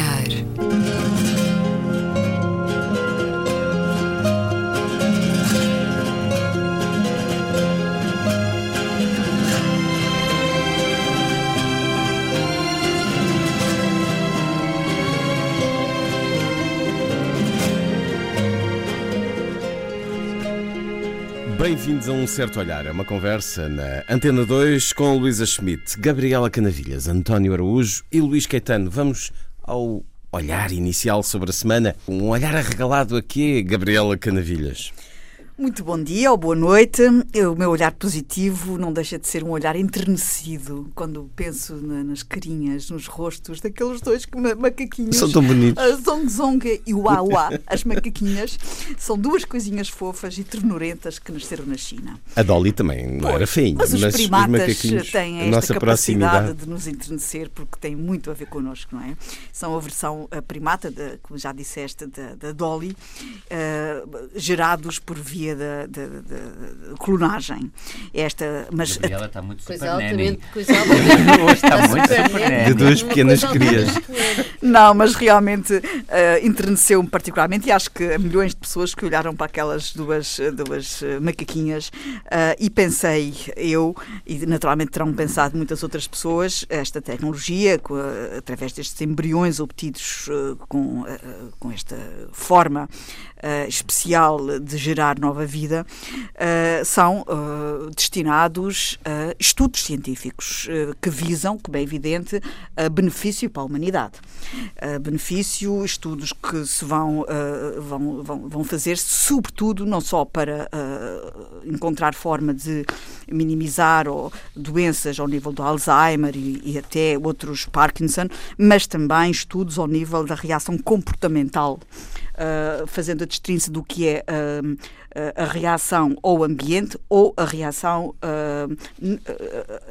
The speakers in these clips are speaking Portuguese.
olhar. Bem-vindos a Um Certo Olhar, é uma conversa na Antena 2 com Luísa Schmidt, Gabriela Canavilhas, António Araújo e Luís Caetano. Vamos ao olhar inicial sobre a semana. Um olhar arregalado a quê, Gabriela Canavilhas? Muito bom dia ou boa noite. O meu olhar positivo não deixa de ser um olhar enternecido quando penso na, nas carinhas, nos rostos daqueles dois macaquinhos. São tão bonitos. A Zong Zong e o Awa, as macaquinhas, são duas coisinhas fofas e ternurentas que nasceram na China. A Dolly também não era feinha, Mas os primatas têm a esta nossa capacidade de nos enternecer porque tem muito a ver connosco, não é? São a versão primata, de, como já disseste, da, da Dolly, eh, gerados por via da, da- da- da clonagem. Esta, mas a- Gabriela está muito Coisa super nanny. altamente, coisa altamente. Hoje está muito super. De duas pequenas coisa crias. Não, mas realmente eh, enterneceu-me particularmente e acho que milhões de pessoas que olharam para aquelas duas, duas eh, macaquinhas eh, e pensei eu, e naturalmente terão pensado muitas outras pessoas, esta tecnologia, através destes embriões obtidos eh, com, eh, com esta forma especial de gerar nova vida, eh, são eh, destinados a estudos científicos eh, que visam, como é evidente, a benefício para a humanidade. Benefício, estudos que se vão, vão, vão, vão fazer, sobretudo, não só para encontrar forma de minimizar ou doenças ao nível do Alzheimer e, e até outros Parkinson, mas também estudos ao nível da reação comportamental Uh, fazendo a distinção do que é uh, a reação ao ambiente ou a reação uh,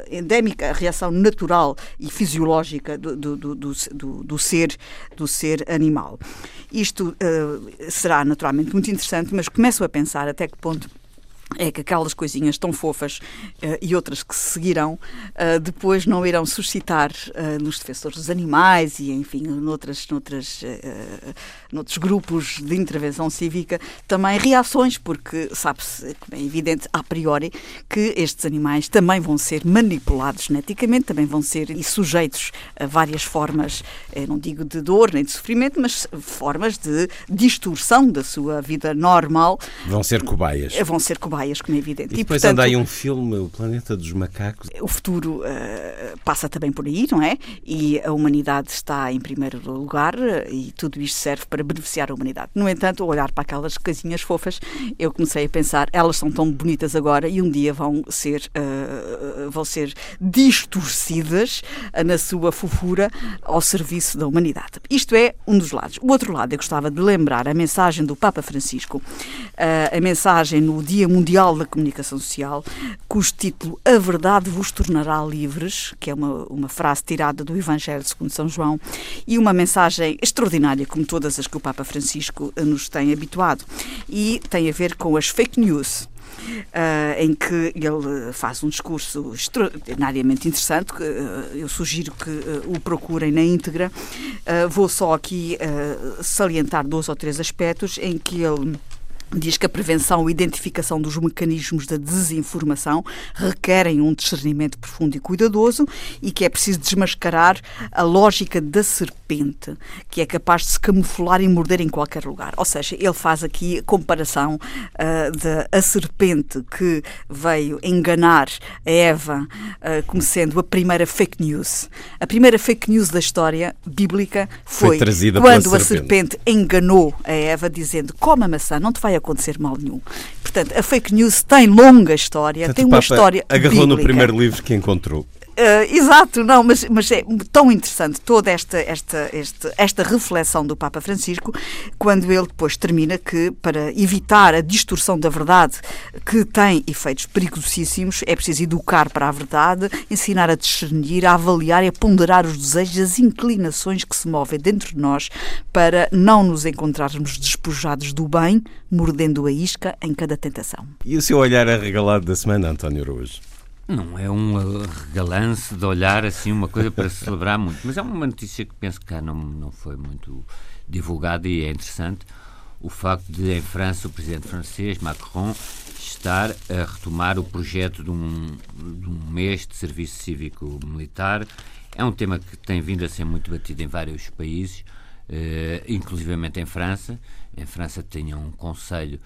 endémica, a reação natural e fisiológica do, do, do, do, do- ser, do ser animal. Isto será naturalmente muito interessante, mas começo a pensar até que ponto é que aquelas coisinhas tão fofas eh, e outras que se seguirão eh, depois não irão suscitar eh, nos defensores dos animais e, enfim, noutras, noutras, noutros grupos de intervenção cívica também reações, porque sabe-se, como é evidente, a priori, que estes animais também vão ser manipulados geneticamente, também vão ser e sujeitos a várias formas, não digo de dor nem de sofrimento, mas formas de distorção da sua vida normal Vão ser cobaias. vão ser cobaias, como é evidente. E depois portanto, anda aí um filme, O Planeta dos Macacos. o futuro eh, passa também por aí, não é? E a humanidade está em primeiro lugar eh, e tudo isto serve para beneficiar a humanidade. No entanto, ao olhar para aquelas casinhas fofas, eu comecei a pensar, elas são tão bonitas agora e um dia vão ser, eh, vão ser distorcidas na sua fofura ao serviço da humanidade. Isto é um dos lados. O outro lado, eu gostava de lembrar a mensagem do Papa Francisco, eh, a mensagem no Dia Mundial da Comunicação Social, cujo título A Verdade vos tornará livres, que é uma, uma frase tirada do Evangelho segundo São João, e uma mensagem extraordinária, como todas as que o Papa Francisco eh, nos tem habituado, e tem a ver com as fake news. ah, em que ele faz um discurso extraordinariamente interessante, que ah, eu sugiro que ah, o procurem na íntegra. Vou só aqui salientar dois ou três aspectos em que ele Diz que a prevenção e identificação dos mecanismos da desinformação requerem um discernimento profundo e cuidadoso e que é preciso desmascarar a lógica da serpente, que é capaz de se camuflar e morder em qualquer lugar. Ou seja, ele faz aqui a comparação ah, da a serpente que veio enganar a Eva ah, como sendo a primeira fake news. A primeira fake news da história bíblica Foi foi, quando a serpente. serpente enganou a Eva dizendo come a maçã, não te vai acontecer mal nenhum. Portanto, a fake news tem longa história, tem uma Papa história agarrou no bíblica. primeiro livro que encontrou. Ah, exato, não, mas, mas é tão interessante toda esta, esta, este- esta reflexão do Papa Francisco, quando ele depois termina que, para evitar a distorção da verdade, que tem efeitos perigosíssimos, é preciso educar para a verdade, ensinar a discernir, a avaliar e a ponderar os desejos e as inclinações que se movem dentro de nós para não nos encontrarmos despojados do bem, mordendo a isca em cada tentação. E o seu olhar arregalado da semana, António Araújo? Não é um regalance de olhar assim, uma coisa para celebrar muito, mas é uma notícia que penso que cá não, não foi muito divulgada e é interessante o facto de, em França, o presidente francês, Macron, estar a retomar o projeto de um, de um mês de serviço cívico militar. É um tema que tem vindo a ser muito batido em vários países, eh, inclusivamente em França. Em França tinha um conselho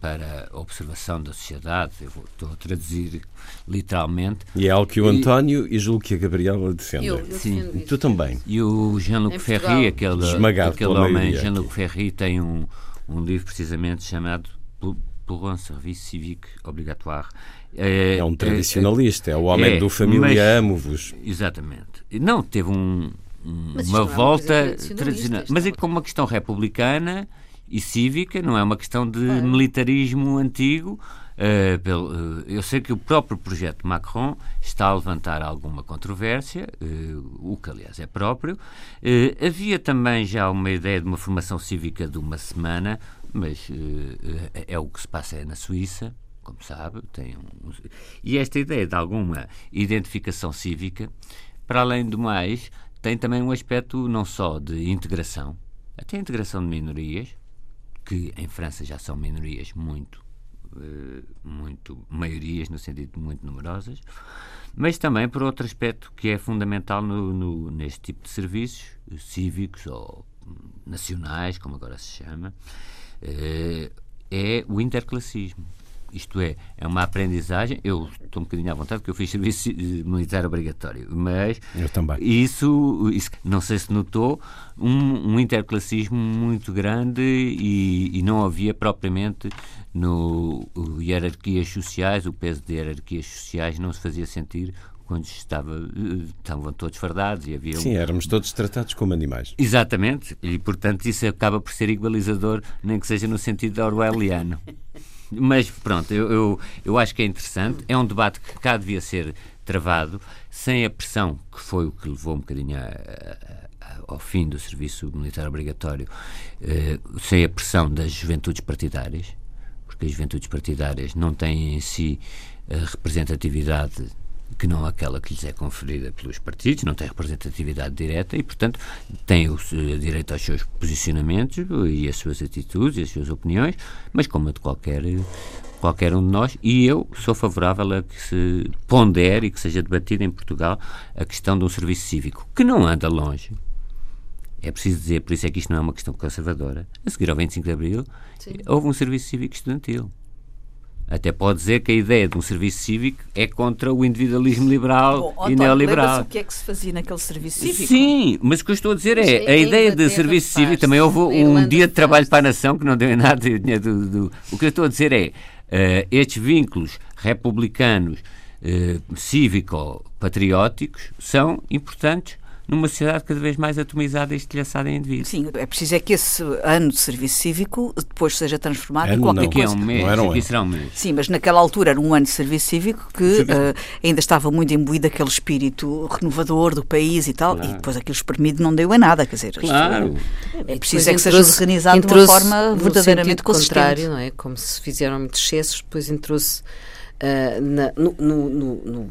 para a observação da sociedade, eu vou, estou a traduzir literalmente. E é algo que o António e, e julgo que a Gabriela defendem. Eu, eu Sim, e tu também. E o Jean-Luc Ferry, aquele, aquele homem, Jean-Luc Ferry, tem um, um livro precisamente chamado Pour un service civique obrigatoire. É, é um tradicionalista, é, é o homem é, do família amo-vos. Exatamente. Não, teve um, um, uma volta é uma tradicional. Mas é como uma questão republicana e cívica, não é uma questão de é. militarismo antigo. Uh, pelo, uh, eu sei que o próprio projeto Macron está a levantar alguma controvérsia, uh, o que aliás é próprio. havia também já uma ideia de uma formação cívica de uma semana, mas é o que se passa na Suíça, como sabe. Tem um, e esta ideia de alguma identificação cívica, para além do mais, tem também um aspecto não só de integração, até integração de minorias, que em França já são minorias muito, uh, muito maiorias no sentido muito numerosas, mas também por outro aspecto que é fundamental no, no, neste tipo de serviços uh, cívicos ou nacionais, como agora se chama, uh, é o interclassismo. Isto é, é uma aprendizagem. Eu estou um bocadinho à vontade porque eu fiz serviço militar obrigatório, mas eu também. Isso, isso não sei se notou, um, um interclassismo muito grande e, e, não havia propriamente no hierarquias sociais, o peso de hierarquias sociais não se fazia sentir quando estava, estavam todos fardados e havia Sim, éramos todos tratados como animais. Exatamente, e portanto isso acaba por ser igualizador, nem que seja no sentido orwelliano. Mas pronto, eu, eu, eu acho que é interessante. É um debate que cá devia ser travado, sem a pressão que foi o que levou um bocadinho a, a, ao fim do serviço militar obrigatório, eh, sem a pressão das juventudes partidárias, porque as juventudes partidárias não têm em si a representatividade que não aquela que lhes é conferida pelos partidos, não tem representatividade direta e, portanto, tem o direito aos seus posicionamentos e às suas atitudes e às suas opiniões, mas como a de qualquer qualquer um de nós, e eu sou favorável a que se pondere e que seja debatida em Portugal a questão de um serviço cívico, que não anda longe. É preciso dizer, por isso é que isto não é uma questão conservadora. A seguir ao 25 de Abril, Sim. houve um serviço cívico estudantil. Até pode dizer que a ideia de um serviço cívico é contra o individualismo liberal Bom, e neoliberal. o que é que se fazia naquele serviço cívico? Sim, mas o que eu estou a dizer é, a ideia de serviço cívico, também houve um dia de trabalho para a nação que não deu em nada do, do, O que eu estou a dizer é, uh, estes vínculos republicanos, uh, cívico-patrióticos, são importantes numa sociedade cada vez mais atomizada e estilhaçada em indivíduos. Sim, é preciso é que esse ano de serviço cívico depois seja transformado ano em qualquer não. coisa. É um mês, não era um será um mês. Sim, mas naquela altura era um ano de serviço cívico que uh, ainda estava muito imbuído aquele espírito renovador do país e tal, claro. e depois aquilo espremido não deu a nada, quer dizer, claro. é preciso é que seja organizado de uma forma verdadeiramente consistente. contrário, não é? Como se fizeram muitos excessos, depois entrou-se uh, no, no, no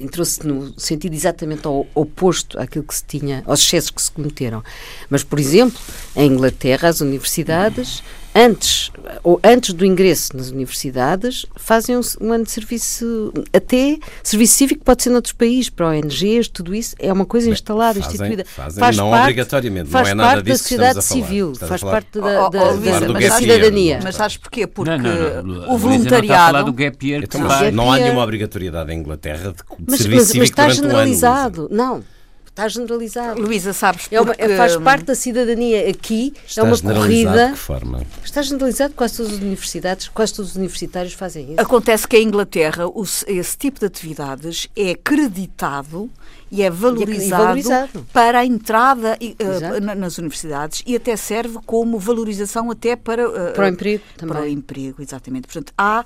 entrou-se no sentido exatamente ao, oposto àquilo que se tinha, aos excessos que se cometeram. Mas, por exemplo, em Inglaterra, as universidades antes, ou antes do ingresso nas universidades, fazem um, um, ano de serviço, até serviço cívico pode ser noutros países, para ONGs, tudo isso é uma coisa instalada, fazem, instituída. Fazem, faz não parte, obrigatoriamente, faz não é nada parte disso da sociedade civil, faz parte da, da, da, da cidadania. Mas sabes porquê? Porque não, não, não, o voluntariado. do gap year, então, não há nenhuma obrigatoriedade em Inglaterra de, de mas, serviço mas, cívico mas está durante generalizado. Um ano, não está generalizado. Luísa, sabes é porque... É faz parte da cidadania aqui, está é uma corrida... de que forma? Está generalizado, quase todas as universidades, quase todos os universitários fazem isso. Acontece que em Inglaterra esse tipo de atividades é acreditado e é valorizado, e valorizado. para a entrada uh, nas universidades e até serve como valorização até para, uh, para o emprego também. Para o emprego, exatamente. Portanto, há uh,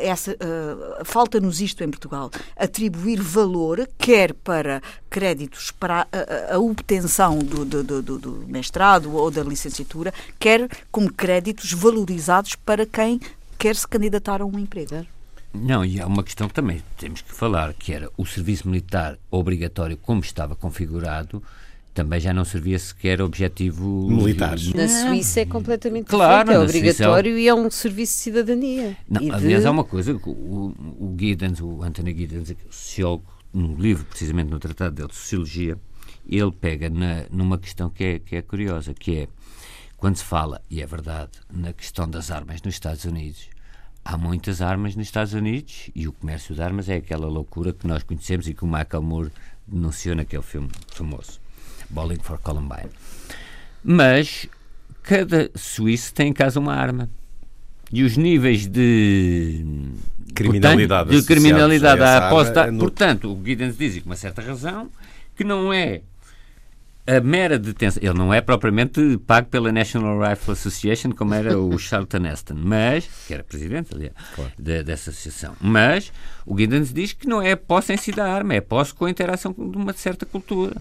essa falta-nos isto em Portugal, atribuir valor quer para créditos para a, a, a obtenção do, do, do, do mestrado ou da licenciatura, quer como créditos valorizados para quem quer se candidatar a um emprego. Não, e há uma questão que também temos que falar, que era o serviço militar obrigatório, como estava configurado, também já não servia sequer objetivo militar. Na Suíça é completamente claro, diferente, é obrigatório é... e é um serviço de cidadania. Não, de... Aliás, há uma coisa, o, o Giddens, o Anthony Giddens, sociólogo, no livro, precisamente no tratado dele de Sociologia, ele pega na, numa questão que é, que é curiosa, que é, quando se fala, e é verdade, na questão das armas nos Estados Unidos, há muitas armas nos Estados Unidos e o comércio de armas é aquela loucura que nós conhecemos e que o Michael Moore denunciou naquele filme famoso. Bowling for Columbine. Mas cada suíço tem em casa uma arma. E os níveis de criminalidade, portanto, de criminalidade à aposta. É no... Portanto, o Giddens diz, com uma certa razão, que não é a mera detenção. Ele não é propriamente pago pela National Rifle Association, como era o Charlton Heston, mas, que era presidente aliás, claro. de, dessa associação. Mas o Giddens diz que não é posse em si da arma, é posse com a interação de uma certa cultura.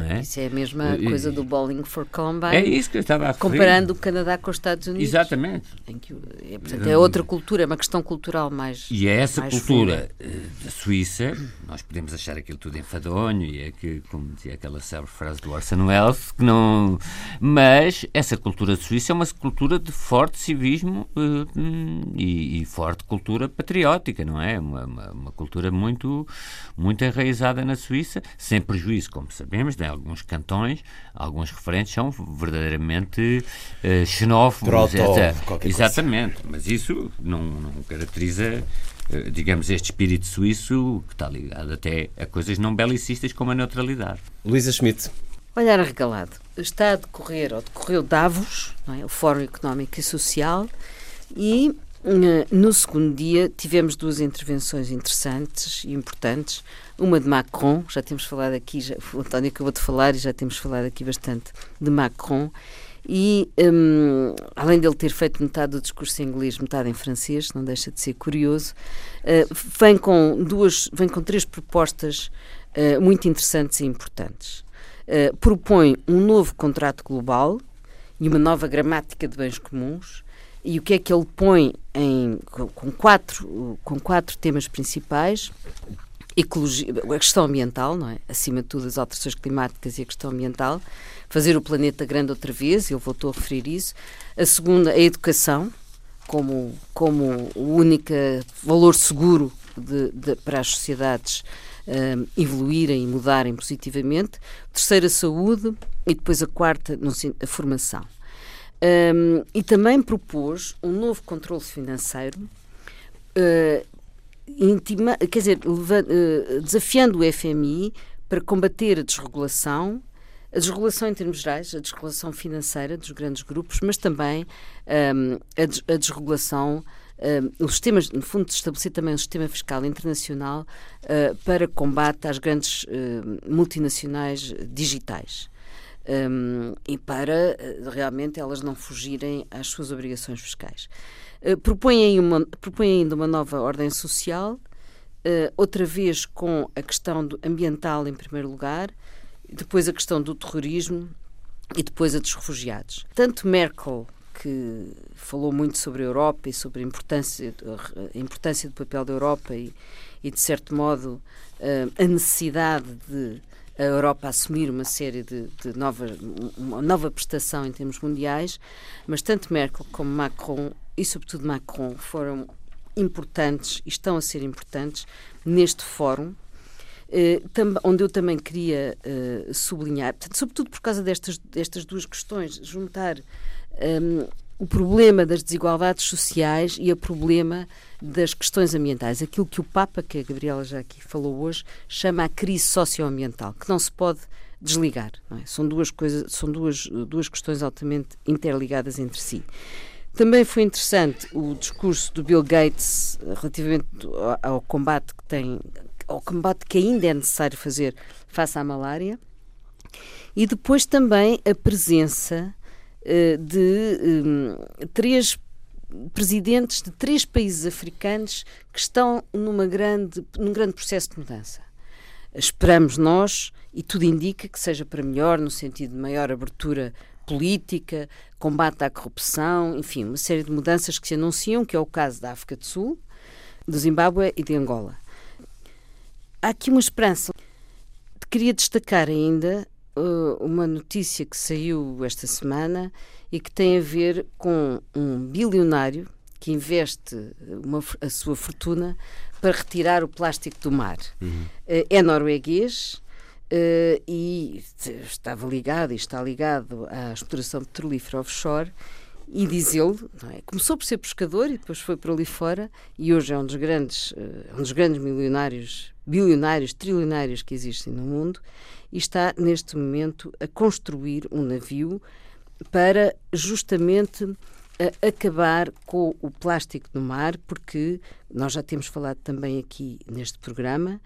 É? Isso é a mesma e, coisa do Bowling for Columbine. É isso que eu estava a referir. Comparando o Canadá com os Estados Unidos. Exatamente. Que, é, portanto, é outra cultura, é uma questão cultural mais. E é essa cultura funda. Eh, da Suíça, nós podemos achar aquilo tudo enfadonho, e é que, como dizia aquela célebre frase do Orson Welles, que não. Mas essa cultura suíça é uma cultura de forte civismo uh, e, e, forte cultura patriótica, não é? Uma, uma, uma cultura muito, muito enraizada na Suíça, sem prejuízo, como sabemos, em alguns cantões, alguns referentes são verdadeiramente uh, xenófobos. Proto, Exatamente, coisa. mas isso não, não caracteriza uh, digamos, este espírito suíço que está ligado até a coisas não belicistas como a neutralidade. Luísa Schmidt. Olhar arregalado. Está a decorrer, ou decorreu Davos, é? o Fórum Económico e Social, e eh, no segundo dia tivemos duas intervenções interessantes e importantes. Uma de Macron, já temos falado aqui, já, o António acabou de falar e já temos falado aqui bastante de Macron. E um, além dele ter feito metade do discurso em inglês, metade em francês, não deixa de ser curioso, uh, vem, com duas, vem com três propostas uh, muito interessantes e importantes. Uh, propõe um novo contrato global e uma nova gramática de bens comuns e o que é que ele põe em, com, quatro, com quatro temas principais? Ecologia, a questão ambiental, não é? Acima de tudo, as alterações climáticas e a questão ambiental. Fazer o planeta grande outra vez, ele voltou a referir isso. A segunda, a educação, como, como o único valor seguro de, de, para as sociedades um, evoluírem e mudarem positivamente. Terceira, a saúde. E depois a quarta, a formação. Um, e também propôs um novo controle financeiro, uh, intima, quer dizer, uh, desafiando o FMI para combater a desregulação, a desregulação em termos gerais, a desregulação financeira dos grandes grupos, mas também um, a, des, a, desregulação, um, os sistemas, no fundo, estabelecer também um sistema fiscal internacional uh, para combate às grandes multinacionais digitais um, e para eh, realmente elas não fugirem às suas obrigações fiscais. Uh, propõe, uma, propõe ainda uma nova ordem social, uh, outra vez com a questão ambiental em primeiro lugar, depois a questão do terrorismo e depois a dos refugiados. Tanto Merkel, que falou muito sobre a Europa e sobre a importância, a importância do papel da Europa e, e de certo modo, a necessidade de a Europa assumir uma série de, de nova, uma nova prestação em termos mundiais, mas tanto Merkel como Macron, e sobretudo Macron, foram importantes e estão a ser importantes neste fórum, eh, onde eu também queria eh, sublinhar, portanto, sobretudo por causa destas, destas duas questões, juntar um, o problema das desigualdades sociais e o problema das questões ambientais. Aquilo que o Papa, que a Gabriela já aqui falou hoje, chama a crise socioambiental, que não se pode desligar. É? São duas coisas, são duas, duas questões altamente interligadas entre si. Também foi interessante o discurso do Bill Gates relativamente ao, combate que tem, ao combate que ainda é necessário fazer face à malária. E depois também a presença eh, de um, três presidentes de três países africanos que estão numa grande, num grande processo de mudança. Esperamos nós, e tudo indica que seja para melhor, no sentido de maior abertura política, combate à corrupção, enfim, uma série de mudanças que se anunciam, que é o caso da África do Sul, do Zimbábue e de Angola. Há aqui uma esperança. Queria destacar ainda uh, uma notícia que saiu esta semana e que tem a ver com um bilionário que investe uma, a sua fortuna para retirar o plástico do mar. Uhum. Uh, é norueguês e estava ligado e está ligado à exploração petrolífera offshore e diz ele, é? começou por ser pescador e depois foi para ali fora e hoje é um dos grandes, uh, um dos grandes milionários, bilionários, trilionários que existem no mundo e está neste momento a construir um navio para justamente uh, acabar com o plástico no mar, porque nós já temos falado também aqui neste programa,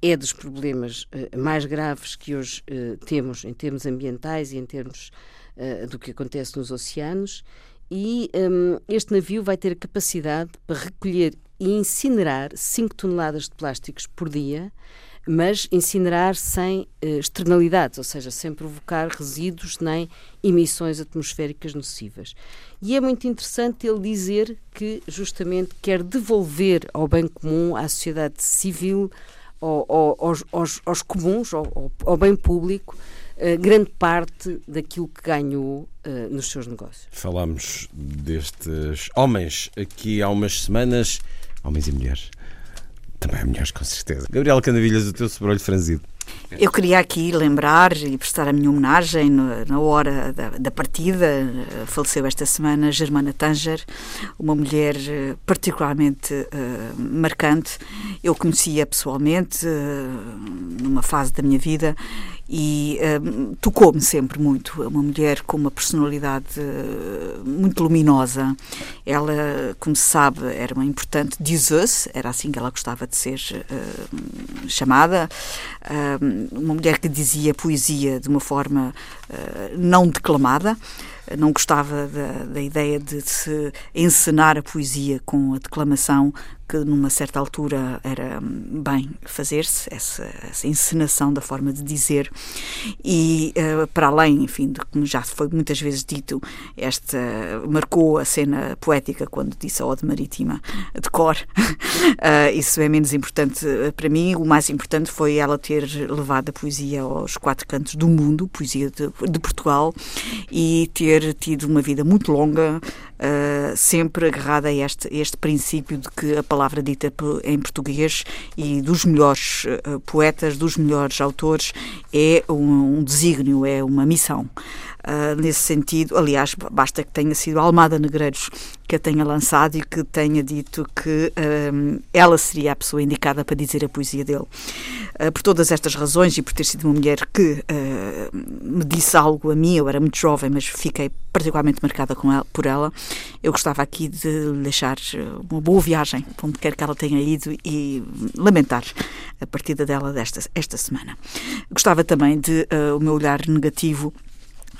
é dos problemas mais graves que hoje temos em termos ambientais e em termos do que acontece nos oceanos. E um, este navio vai ter a capacidade para recolher e incinerar 5 toneladas de plásticos por dia, mas incinerar sem externalidades, ou seja, sem provocar resíduos nem emissões atmosféricas nocivas. E é muito interessante ele dizer que justamente quer devolver ao bem comum, à sociedade civil, ao, ao, aos, aos, aos, comuns, ao, ao bem público, uh, grande parte daquilo que ganhou uh, nos seus negócios. Falámos destes homens aqui há umas semanas, homens e mulheres. Também há mulheres, com certeza. Gabriela Canavilhas, o teu sobrolho franzido. Eu queria aqui lembrar e prestar a minha homenagem na hora da, da, partida. Faleceu esta semana Germana Tanger, uma mulher eh, particularmente uh, marcante. Eu conhecia pessoalmente, uh, numa fase da minha vida, e uh, tocou-me sempre muito. É uma mulher com uma personalidade uh, muito luminosa. Ela, como se sabe, era uma importante dizeuse, era assim que ela gostava de ser uh, chamada. uma mulher que dizia poesia de uma forma não declamada não gostava da, da, ideia de se encenar a poesia com a declamação, que numa certa altura era bem fazer-se, essa, essa, encenação da forma de dizer. E uh, para além, enfim, de como já foi muitas vezes dito, esta marcou a cena poética quando disse a Ode Marítima de cor. uh, isso é menos importante eh, para mim. O mais importante foi ela ter levado a poesia aos quatro cantos do mundo, poesia de, de Portugal, e ter tido uma vida muito longa, uh, sempre agarrada a este, este princípio de que a palavra dita em português e dos melhores uh, poetas, dos melhores autores, é um, um desígnio, é uma missão. Uh, nesse sentido. Aliás, basta que tenha sido Almada Negreiros que a tenha lançado e que tenha dito que uh, ela seria a pessoa indicada para dizer a poesia dele. Uh, por todas estas razões e por ter sido uma mulher que me disse algo a mim, eu era muito jovem, mas fiquei particularmente marcada ela, por ela, eu gostava aqui de lhe deixar uma boa viagem, onde quer que ela tenha ido e lamentar a partida dela desta esta semana. Gostava também de o meu olhar negativo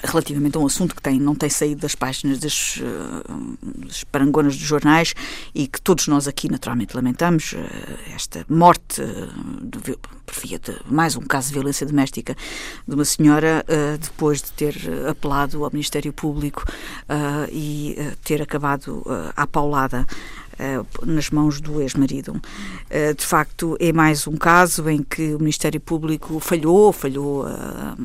relativamente a um assunto que tem, não tem saído das páginas das, uh, das parangonas dos jornais e que todos nós aqui naturalmente lamentamos, uh, esta morte uh, de, por via de mais um caso de violência doméstica de uma senhora depois de ter apelado ao Ministério Público e ter acabado à paulada. eh, nas mãos do ex-marido. Eh, de facto, é mais um caso em que o Ministério Público falhou, falhou a,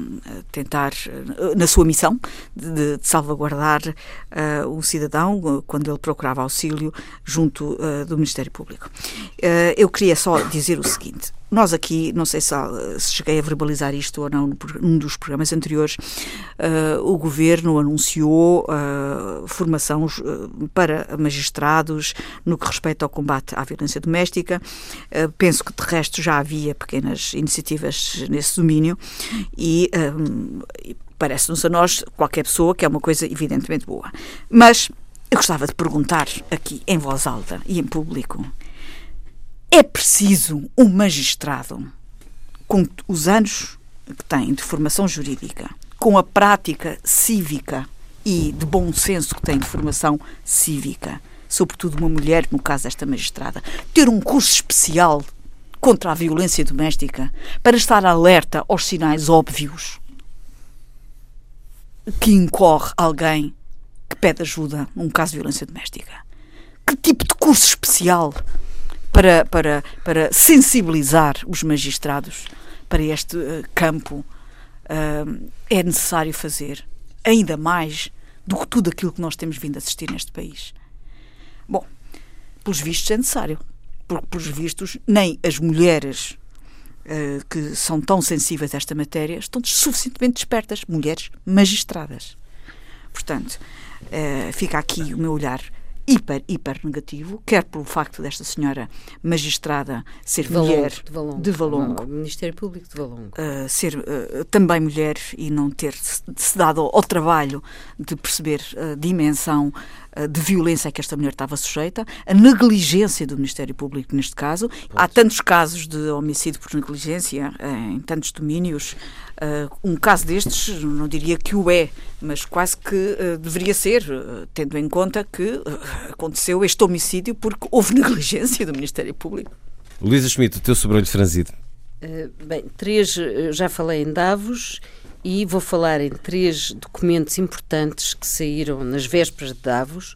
tentar, eh, na sua missão de salvaguardar o cidadão quando ele procurava auxílio junto do Ministério Público. eu queria só dizer o seguinte: nós aqui, não sei se, se, cheguei a verbalizar isto ou não num dos programas anteriores, uh, o governo anunciou uh, formação uh, para magistrados no que respeita ao combate à violência doméstica. penso que de resto já havia pequenas iniciativas nesse domínio e parece-nos a nós, qualquer pessoa, que é uma coisa evidentemente boa. Mas eu gostava de perguntar aqui em voz alta e em público é preciso um magistrado com os anos que tem de formação jurídica, com a prática cívica e de bom senso que tem de formação cívica, sobretudo uma mulher, no caso desta magistrada, ter um curso especial contra a violência doméstica para estar alerta aos sinais óbvios que incorre alguém que pede ajuda num caso de violência doméstica? Que tipo de curso especial para, para, para sensibilizar os magistrados para este uh, campo, uh, é necessário fazer ainda mais do que tudo aquilo que nós temos vindo a assistir neste país. Bom, pelos vistos é necessário, porque pelos vistos nem as mulheres uh, que são tão sensíveis a esta matéria estão suficientemente despertas, mulheres magistradas. Portanto, fica aqui o meu olhar hiper, hiper negativo, quer pelo facto desta senhora magistrada ser de Valongo, mulher de Valongo, de Valongo Ministério Público de Valongo, uh, ser uh, também mulher e não ter se dado ao, ao trabalho de perceber a dimensão uh, de violência a que esta mulher estava sujeita, a negligência do Ministério Público neste caso. Pois. Há tantos casos de homicídio por negligência em tantos domínios. um caso destes, não diria que o é, mas quase que deveria ser, tendo em conta que aconteceu este homicídio porque houve negligência do Ministério Público. Luísa Schmidt, o teu sobrolho franzido. Uh, bem, três, já falei em Davos e vou falar em três documentos importantes que saíram nas vésperas de Davos.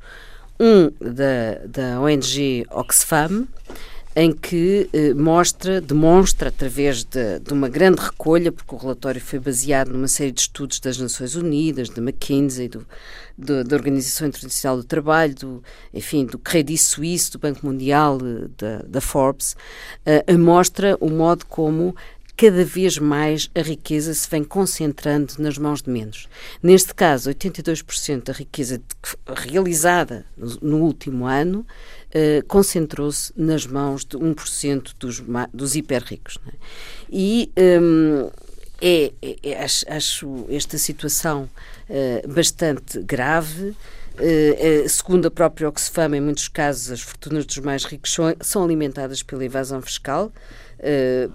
Um da, da ONG Oxfam, em que eh, mostra, demonstra, através de, de, uma grande recolha, porque o relatório foi baseado numa série de estudos das Nações Unidas, da McKinsey, do, do, da Organização Internacional do Trabalho, do, enfim, do Credit Suisse, do Banco Mundial, eh, da, da Forbes, uh, mostra o modo como cada vez mais a riqueza se vem concentrando nas mãos de menos. Neste caso, 82% da riqueza realizada no, último ano uh, concentrou-se nas mãos de 1% dos, dos hiper-ricos. É? E um, é, é, é, acho, esta situação uh, bastante grave. Uh, segundo a própria Oxfam, em muitos casos, as fortunas dos mais ricos são, são alimentadas pela evasão fiscal. Eh,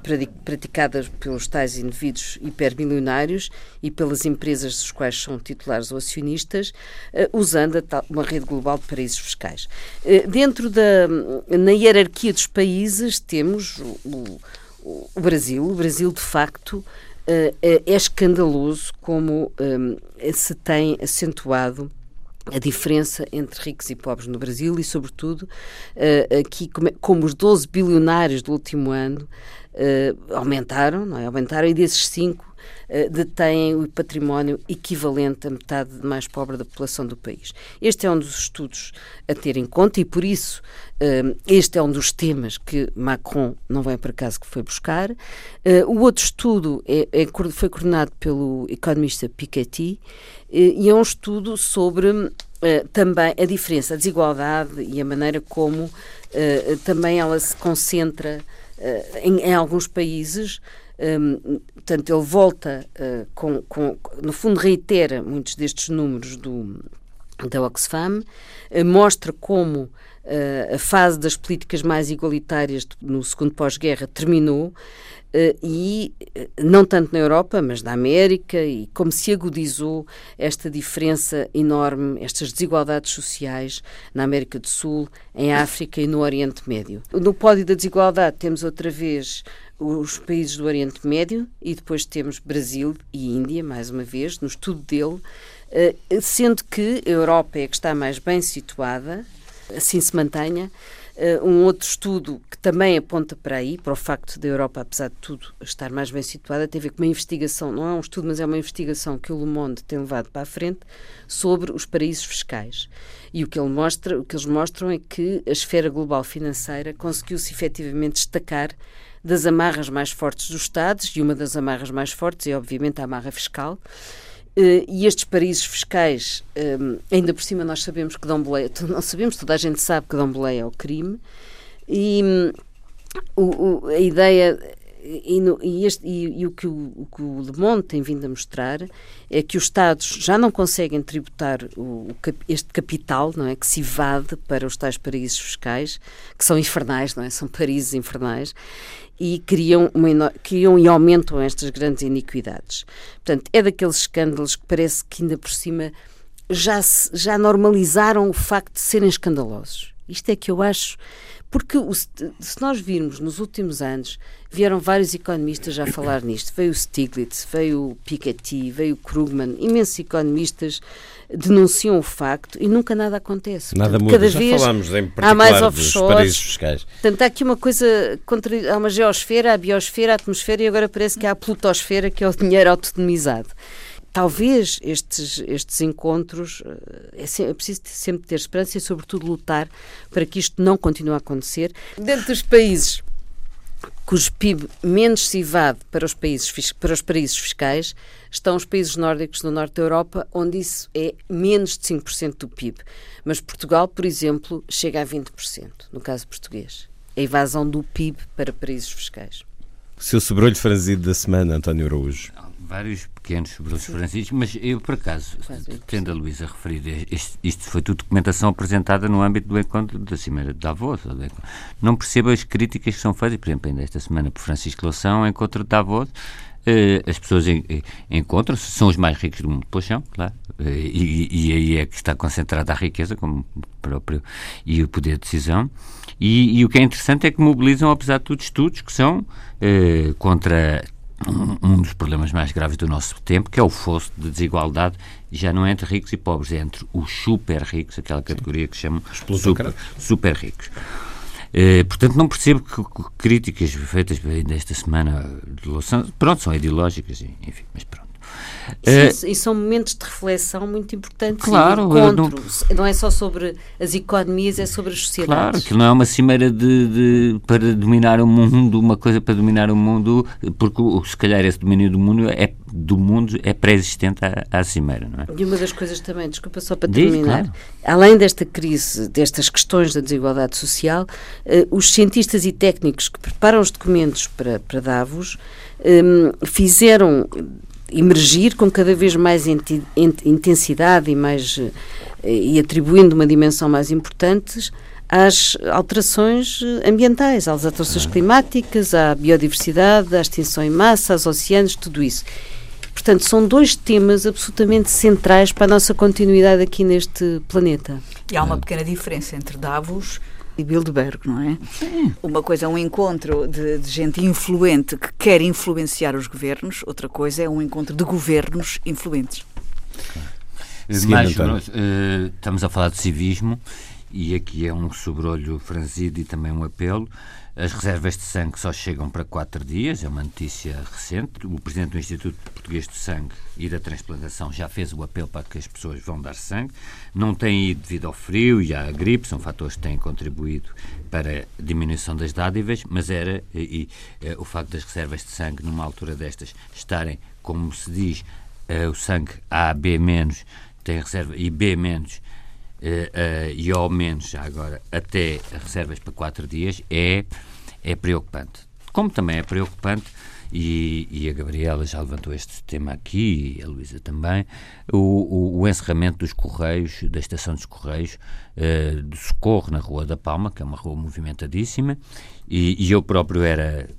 praticadas pelos tais indivíduos hipermilionários e pelas empresas dos quais são titulares ou acionistas, uh, usando tal, uma rede global de paraísos fiscais. Uh, dentro da na hierarquia dos países temos o, o, Brasil. O Brasil, de facto, é escandaloso como se tem acentuado a diferença entre ricos e pobres no Brasil e, sobretudo, uh, aqui como, os 12 bilionários do último ano uh, aumentaram, não é? Aumentaram e desses 5 uh, detêm o património equivalente à metade mais pobre da população do país. Este é um dos estudos a ter em conta e, por isso, este é um dos temas que Macron não vem por acaso que foi buscar. o outro estudo é, é, foi coordenado pelo economista Piketty e é um estudo sobre também a diferença, a desigualdade e a maneira como também ela se concentra em, em, alguns países. Um, portanto, ele volta com, com, no fundo, reitera muitos destes números do, da Oxfam, mostra como a fase das políticas mais igualitárias no segundo pós-guerra terminou Uh, e não tanto na Europa, mas na América, e como se agudizou esta diferença enorme, estas desigualdades sociais na América do Sul, em África e no Oriente Médio. No pódio da desigualdade temos outra vez os países do Oriente Médio e depois temos Brasil e Índia, mais uma vez, no estudo dele, uh, sendo que a Europa é que está mais bem situada, assim se mantenha, Uh, um outro estudo que também aponta para aí, para o facto da Europa, apesar de tudo, estar mais bem situada, tem a ver com uma investigação, não é um estudo, mas é uma investigação que o Le Monde tem levado para a frente sobre os paraísos fiscais. E o que, ele mostra, o que eles mostram é que a esfera global financeira conseguiu-se efetivamente destacar das amarras mais fortes dos Estados, e uma das amarras mais fortes é, obviamente, a amarra fiscal, Uh, e estes paraísos fiscais, um, ehm, ainda por cima nós sabemos que dão boleia, não sabemos, toda a gente sabe que dão boleia ao crime, e um, o, o, a ideia e, no, e, este, e, e, o, que o, o que o Le Monde tem vindo a mostrar é que os Estados já não conseguem tributar o, este capital não é que se evade para os tais paraísos fiscais que são infernais não é são paraísos infernais e criam, uma, criam e aumentam estas grandes iniquidades. Portanto, é daqueles escândalos que parece que ainda por cima já, se, já normalizaram o facto de serem escandalosos. Isto é que eu acho Porque o, se nós virmos nos últimos anos, vieram vários economistas já falar nisto. Veio o Stiglitz, veio o Piketty, veio o Krugman, imensos economistas denunciam o facto e nunca nada acontece. Nada Portanto, muda. Cada Já vez falámos em particular há mais offshores. paraísos fiscais. Portanto, há aqui uma coisa, contra, há uma geosfera, a biosfera, a atmosfera e agora parece que há a plutosfera, que é o dinheiro autonomizado talvez estes, estes encontros, eh, é, é, preciso sempre ter esperança e, sobretudo, lutar para que isto não continue a acontecer. Dentro dos países cujo PIB menos se evade para os, países, para os paraísos fiscais, estão os países nórdicos do norte da Europa, onde isso é menos de 5% do PIB. Mas Portugal, por exemplo, chega a 20%, no caso português. A evasão do PIB para paraísos fiscais. O seu sobrolho franzido da semana, António Araújo vários pequenos sobrolhos franciscos, mas eu, por acaso, tendo a Luísa referido, isto, isto, foi tudo documentação apresentada no âmbito do encontro da Cimeira de Davos. Não percebo as críticas que são feitas, por exemplo, ainda esta semana por Francisco Loução, encontro de Davos, eh, as pessoas encontram-se, são os mais ricos do mundo, pois são, claro, eh, e, e, aí é que está concentrada a riqueza como próprio e o poder de decisão. E, e, o que é interessante é que mobilizam, apesar de tudo, estudos que são eh, contra um, um, dos problemas mais graves do nosso tempo, que é o fosso de desigualdade, já não é entre ricos e pobres, é entre os super ricos, aquela categoria Sim. que chamam super, super ricos. Eh, portanto, não percebo que, que críticas feitas ainda esta semana de Louçã, pronto, são ideológicas, enfim, mas pronto. Sim, uh, e são momentos de reflexão muito importantes. Claro, não, não, é só sobre as economias, é sobre as sociedades. Claro, que não é uma cimeira de, de, para dominar o mundo, uma coisa para dominar o mundo, porque se calhar esse domínio do mundo é, do mundo é pré-existente à, à, cimeira, não é? E uma das coisas também, desculpa só para Diz, terminar, claro. além desta crise, destas questões da desigualdade social, uh, os cientistas e técnicos que preparam os documentos para, para Davos um, fizeram emergir com cada vez mais intensidade e mais eh, e atribuindo uma dimensão mais importante às alterações eh, ambientais, às alterações climáticas, à biodiversidade, à extinção em massa, aos oceanos, tudo isso. Portanto, são dois temas absolutamente centrais para a nossa continuidade aqui neste planeta. E há uma pequena diferença entre Davos e Bilderberg, não é? Sim. Uma coisa é um encontro de, de, gente influente que quer influenciar os governos, outra coisa é um encontro de governos influentes. Mas, uh, estamos a falar de civismo e aqui é um sobrolho franzido e também um apelo. As reservas de sangue só chegam para quatro dias, é uma notícia recente. O presidente do Instituto Português de Sangue e da Transplantação já fez o apelo para que as pessoas vão dar sangue. Não tem ido devido ao frio e à gripe, são fatores que têm contribuído para a diminuição das dádivas, mas era e, e, eh, o facto das reservas de sangue, numa altura destas, estarem, como se diz, uh, o sangue A, B tem reserva, e B menos, uh, e ao menos já agora até reservas para quatro dias é, é preocupante. Como também é preocupante, e, e, a Gabriela já levantou este tema aqui, e a Luísa também, o, o, o, encerramento dos Correios, da Estação dos Correios, uh, de Socorro na Rua da Palma, que é uma rua movimentadíssima, e, e eu próprio era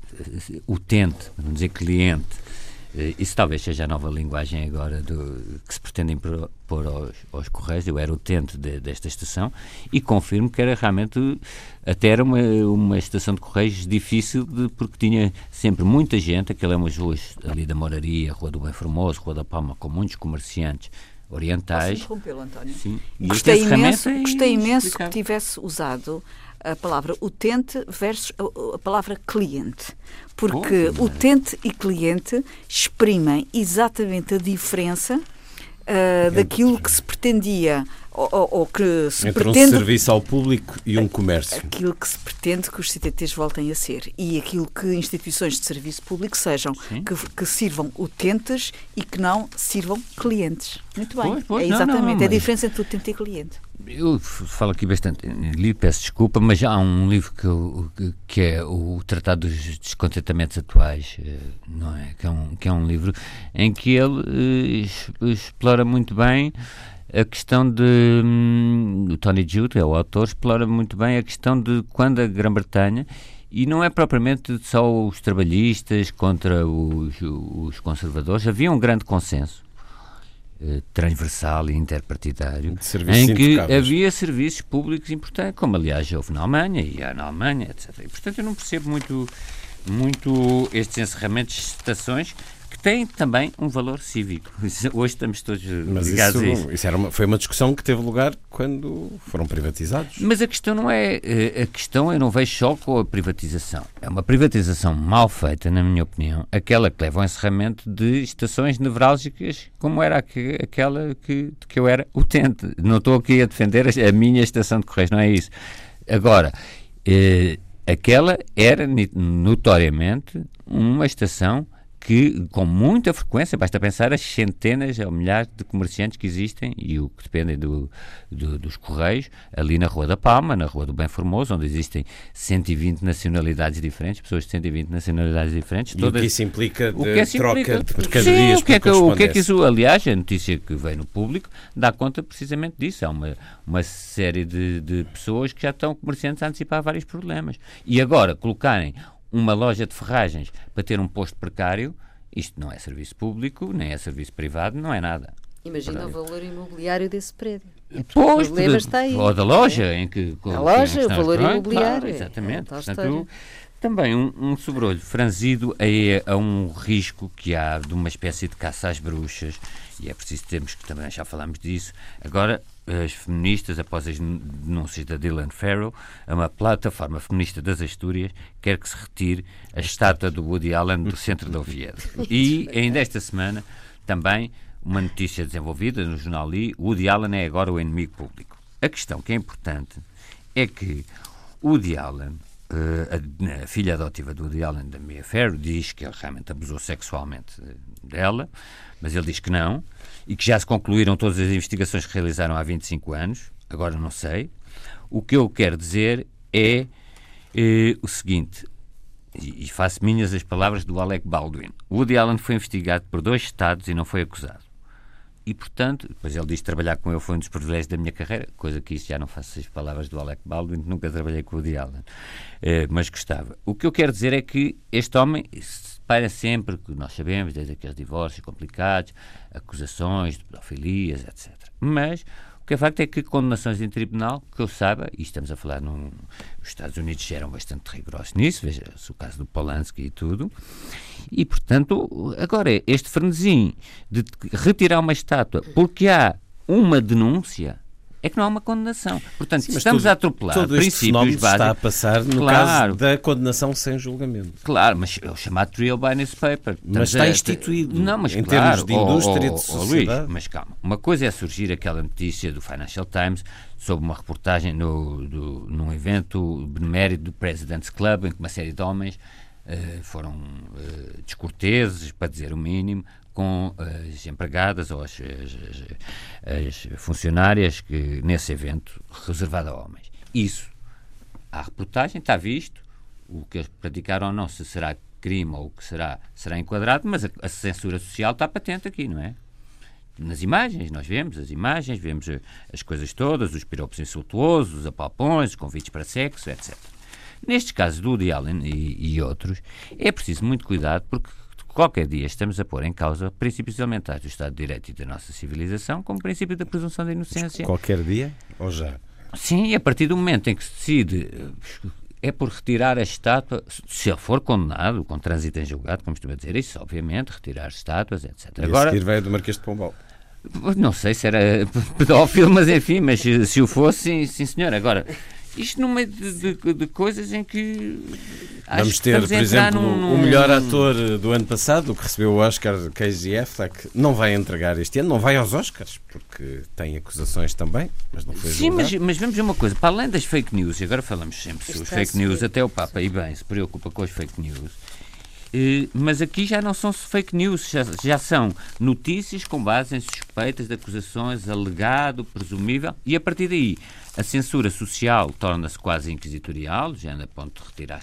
utente, vamos dizer cliente, eh, isso talvez seja a nova linguagem agora do, que se pretende impor aos, aos Correios. Eu era utente de, desta estação e confirmo que era realmente até era uma, uma estação de Correios difícil de, porque tinha sempre muita gente. Aquelas é umas ruas ali da Moraria, Rua do Bem Formoso, Rua da Palma, com muitos comerciantes orientais. Posso interrompê-lo, António? Sim. Gostei imenso, é gostei imenso que tivesse usado a palavra utente versus a, a palavra cliente. Porque oh, utente e cliente exprimem exatamente a diferença uh, daquilo que se pretendia ou, ou, que se Entre pretende, um serviço ao público e um comércio. Aquilo que se pretende que os CTTs voltem a ser e aquilo que instituições de serviço público sejam, que, que, sirvam utentes e que não sirvam clientes. Muito bem. Pois, pois, é exatamente não, não, não, é a diferença entre utente e cliente. Eu falo aqui bastante li, peço desculpa, mas há um livro que, eu, que é o Tratado dos Descontentamentos Atuais, eh, não é? Que é um, que é um livro em que ele uh, explora muito bem a questão de. Hum, o Tony Judd, é o autor, explora muito bem a questão de quando a Grã-Bretanha. E não é propriamente só os trabalhistas contra os, os conservadores, havia um grande consenso eh, transversal e interpartidário, em que havia serviços públicos importantes, como aliás houve na Alemanha e há na Alemanha, etc. E, portanto, eu não percebo muito, muito estes encerramentos de estações tem também um valor cívico. Hoje estamos todos Mas ligados isso, a isso. isso era uma, foi uma discussão que teve lugar quando foram privatizados. Mas a questão não é. Eh, a questão eu não vejo só com a privatização. É uma privatização mal feita, na minha opinião, aquela que leva ao encerramento de estações nevrálgicas, como era aquela que, que eu era utente. Não estou aqui a defender a minha estação de Correios, não é isso. Agora. Eh, aquela era notoriamente uma estação que com muita frequência, basta pensar as centenas ou milhares de comerciantes que existem e o que dependem do, do, dos Correios, ali na Rua da Palma, na Rua do Bem Formoso, onde existem 120 nacionalidades diferentes, pessoas de 120 nacionalidades diferentes. E todas... o que isso implica de o que é troca implica... de mercadorias Sim, o que, é que, o que é que isso, aliás, a notícia que veio no público dá conta precisamente disso. Há uma, uma série de, de pessoas que já estão comerciantes a antecipar vários problemas. E agora, colocarem uma loja de ferragens para ter um posto precário, isto não é serviço público, nem é serviço privado, não é nada. Imagina o valor imobiliário desse prédio. Pois, o problema está aí. Ou da loja, é? em que. A loja, o valor imobiliário. Claro, exatamente. É Portanto, também um, um sobrolho franzido a, a, um risco que há de uma espécie de caça às bruxas, e é preciso termos que também já falámos disso. Agora, as feministas, após as denúncias da Dylan Farrow, uma plataforma feminista das Astúrias quer que se retire a estátua do Woody Allen do centro da Oviedo. E ainda esta semana também uma notícia desenvolvida no jornal Lee, Woody Allen é agora o inimigo público. A questão que é importante é que Woody Allen, eh, a, filha adotiva do Woody Allen, da Mia Farrow, diz que ele realmente abusou sexualmente dela, mas ele diz que não, e que já se concluíram todas as investigações que realizaram há 25 anos, agora não sei. O que eu quero dizer é, é o seguinte, e, e faço minhas as palavras do Alec Baldwin. Woody Allen foi investigado por dois Estados e não foi acusado. E, portanto, depois ele diz trabalhar com ele foi um dos privilégios da minha carreira, coisa que isso já não faço as palavras do Alec Baldwin, nunca trabalhei com o Woody Allen, eh, mas gostava. O que eu quero dizer é que este homem para sempre, que nós sabemos, desde aqueles divórcios complicados, acusações de pedofilias, etc. Mas que é facto é que condenações em tribunal, que eu saiba, e estamos a falar num. Os Estados Unidos eram bastante rigorosos nisso, veja-se o caso do Polanski e tudo, e portanto, agora, este frenesim de retirar uma estátua porque há uma denúncia é que não há uma condenação. Portanto, Sim, estamos todo, a atropelar todo princípios básicos. está a passar no claro, caso da condenação sem julgamento. Claro, mas é o chamado trial by newspaper. Mas está instituído não, mas em claro, termos de indústria oh, oh, de sociedade. Luís, mas calma, uma coisa é surgir aquela notícia do Financial Times sobre uma reportagem no, do, num evento benemérito do President's Club em que uma série de homens uh, foram uh, descorteses, para dizer o mínimo, com as empregadas ou as, as, as, funcionárias que, nesse evento reservado a homens. Isso, a reportagem está visto, o que eles praticaram ou não, se será crime ou o que será, será enquadrado, mas a, a censura social está patente aqui, não é? nas imagens, nós vemos as imagens, vemos as coisas todas, os piropos insultuosos, os apalpões, os convites para sexo, etc. Nestes casos do Woody Allen e, e, outros, é preciso muito cuidado porque qualquer dia estamos a pôr em causa princípios elementares do Estado de Direito e da nossa civilização, como o princípio da presunção da inocência. Qualquer dia ou já? Sim, a partir do momento em que se decide eh, é por retirar a estátua, se ele for condenado, com trânsito em julgado, como estou a dizer, isso, obviamente, retirar estátuas, etc. E Agora, a seguir veio do Marquês de Pombal. Não sei se era pedófilo, mas enfim, mas se o fosse, sim, sim senhor. Agora, isto no meio de, de, de coisas em que. Vamos ter, por exemplo, num, o melhor ator do ano passado, que recebeu o Oscar, Casey Affleck, não vai entregar este ano, não vai aos Oscars, porque tem acusações também, mas não foi Sim, mas, mas, vemos uma coisa, para além das fake news, e agora falamos sempre sobre as fake news, até o Papa, e bem, se preocupa com as fake news. Eh, mas aqui já não são fake news, já, já, são notícias com base em suspeitas de acusações, alegado, presumível, e a partir daí a censura social torna-se quase inquisitorial, já anda a ponto de retirar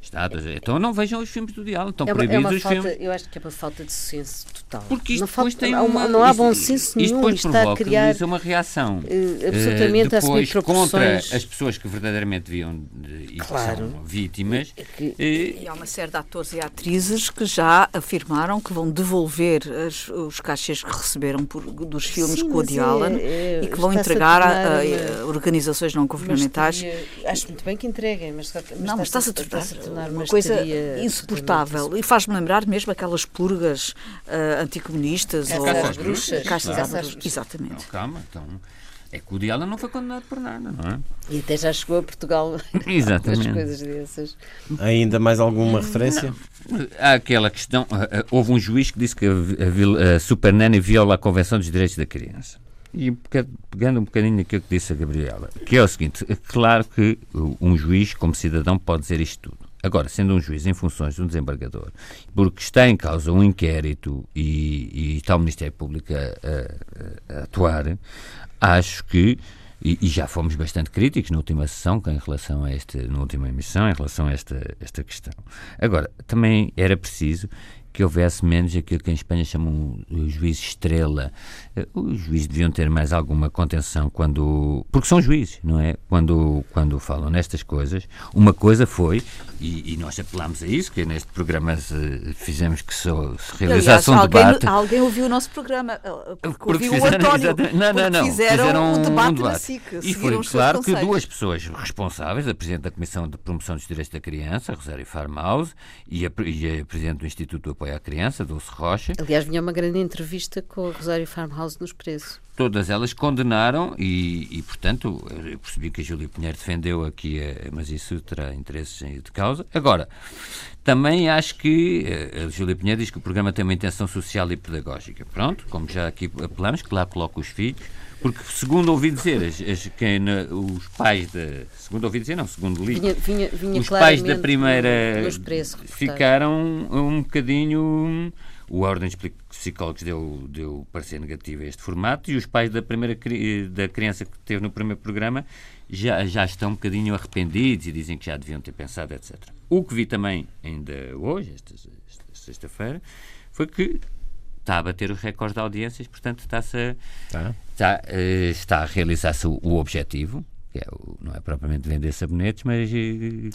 estátuas. Então não vejam os filmes do diálogo, estão é proibidos é os falta, filmes. Eu acho que é uma falta de senso total. Porque isto não depois falta, tem uma, não há bom senso nenhum. Isto depois está provoca, a criar uma reação uh, absolutamente uh, depois contra as pessoas que verdadeiramente deviam de, e claro. que são vítimas. E, e, e há uma série de atores e atrizes que já afirmaram que vão devolver as, os cachês que receberam por, dos filmes Sim, com o Allen é, é, e que vão entregar a, a, a, organizações não governamentais. Teria, acho muito bem que entreguem, mas, mas não, mas está-se a, tornar, está a tornar uma coisa insuportável. E faz-me lembrar mesmo aquelas purgas uh, anticomunistas ou caças bruxas. Caças bruxas. Exatamente. Não, calma, então. É que o Woody não foi condenado por nada, não é? E até já chegou a Portugal Exatamente. coisas dessas. Ainda mais alguma referência? Não. Há aquela questão. Houve um juiz que disse que a, a Super Nanny viola a Convenção dos Direitos da Criança. E pegando um bocadinho aquilo que disse a Gabriela, que é o seguinte: é claro que um juiz, como cidadão, pode dizer isto tudo. Agora, sendo um juiz em funções de um desembargador, porque está em causa um inquérito e, e está o Ministério Público a, a, a atuar, acho que e, e, já fomos bastante críticos na última sessão em relação a esta, na última emissão, em relação a esta, esta questão. Agora, também era preciso que houvesse menos aquilo que em Espanha chamam o juiz estrela. Eh, os juízes deviam ter mais alguma contenção quando. Porque são juízes, não é? Quando, quando falam nestas coisas. Uma coisa foi, e, e nós apelámos a isso, que neste programa se, fizemos que se, se realizasse um alguém, debate. Alguém ouviu o nosso programa, eh, porque, porque ouviu fizeram, o António. Não, não, não. Fizeram, fizeram um debate, um debate. na SIC. E foi claro que duas pessoas responsáveis, a Presidente da Comissão de Promoção dos Direitos da Criança, Rosário Farmaus, e a, e a Presidente do Instituto de Apoio à Criança, Dulce Rocha. Aliás, vinha uma grande entrevista com a Rosário Farmhouse no Expresso. Todas elas condenaram e, e, portanto, eu percebi que a Júlia Pinheiro defendeu aqui, mas isso terá interesses de causa. Agora, também acho que eh, a Júlia Pinheiro diz que o programa tem uma intenção social e pedagógica. Pronto, como já aqui apelamos, que lá coloca os filhos, porque segundo ouvi dizer, as, as, quem, os pais da. Segundo ouvi dizer, não, segundo li. Vinha, vinha, vinha os pais da primeira ficaram um bocadinho. O Ordem de Psicólogos deu, deu parecer negativo a este formato e os pais da primeira da criança que teve no primeiro programa já, já estão um bocadinho arrependidos e dizem que já deviam ter pensado, etc. O que vi também ainda hoje, esta, esta sexta-feira, foi que está a bater os recordes de audiências, portanto está-se a, tá. Está, uh, está a realizar-se o, o, objetivo. Que é o, não é propriamente vender sabonetes, mas.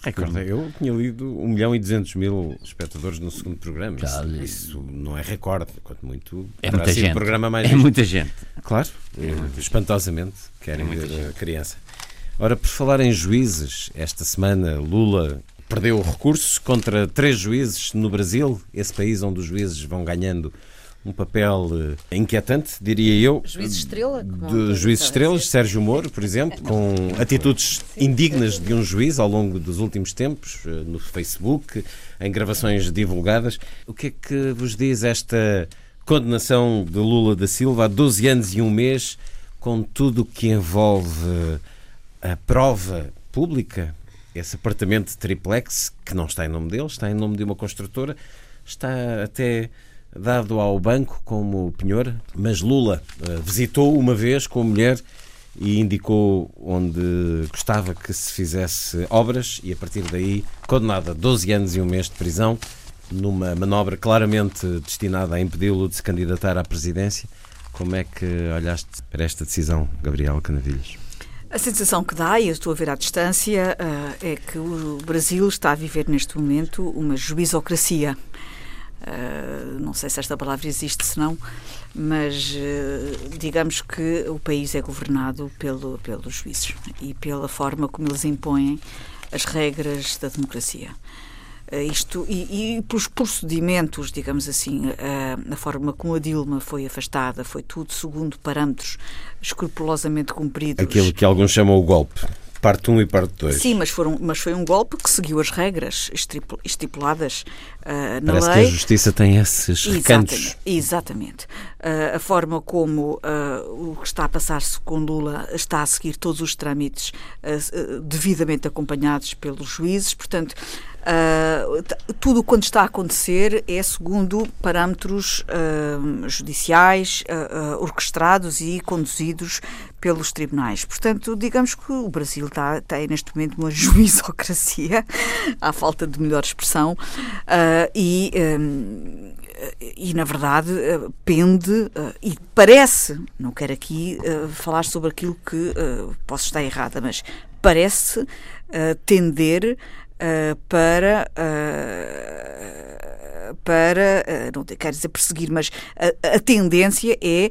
Recorde, eu tinha lido 1 milhão e 200 mil espectadores no segundo programa. Isso, isso, não é recorde, quanto muito. É muita gente. programa mais é visto. muita gente. Claro, é muita espantosamente querem é ver a criança. Ora, por falar em juízes, esta semana Lula perdeu recursos contra três juízes no Brasil, esse país onde os juízes vão ganhando um papel uh, inquietante, diria eu. Juiz Estrela? De Juiz Estrelas, Sérgio Moro, por exemplo, com atitudes indignas de um juiz ao longo dos últimos tempos, uh, no Facebook, em gravações divulgadas. O que é que vos diz esta condenação de Lula da Silva a 12 anos e um mês, com tudo o que envolve a prova pública? Esse apartamento triplex, que não está em nome dele, está em nome de uma construtora, está até dado ao banco como penhor, mas Lula uh, visitou uma vez com a mulher e indicou onde gostava que se fizesse obras e a partir daí condenada a 12 anos e um mês de prisão numa manobra claramente destinada a impedi-lo de se candidatar à presidência. Como é que olhaste para esta decisão, Gabriel Canavilhas? A sensação que dá, e eu estou a ver à distância, uh, é que o Brasil está a viver neste momento uma juizocracia. Uh, não sei se esta palavra existe, se não, mas uh, digamos que o país é governado pelo, pelos juízes e pela forma como eles impõem as regras da democracia. Uh, isto, e, e pelos procedimentos, digamos assim, a forma como a Dilma foi afastada, foi tudo segundo parâmetros escrupulosamente cumpridos. Aquilo que alguns chamam o golpe. Parte 1 um e parte 2. Sim, mas, foram, mas foi um golpe que seguiu as regras estipuladas uh, na Parece lei. que a justiça tem esses recantos. Exatamente. exatamente. Uh, a forma como uh, o que está a passar-se com Lula está a seguir todos os trâmites devidamente acompanhados pelos juízes, portanto, Uh, tudo quando está a acontecer é segundo parâmetros uh, judiciais uh, orquestrados e conduzidos pelos tribunais. Portanto, digamos que o Brasil está, tem neste momento uma juizocracia, à falta de melhor expressão, e, um, e na verdade pende e parece, não quero aqui falar sobre aquilo que posso estar errada, mas parece tender uh, para. para, não quero dizer perseguir, mas a, a tendência é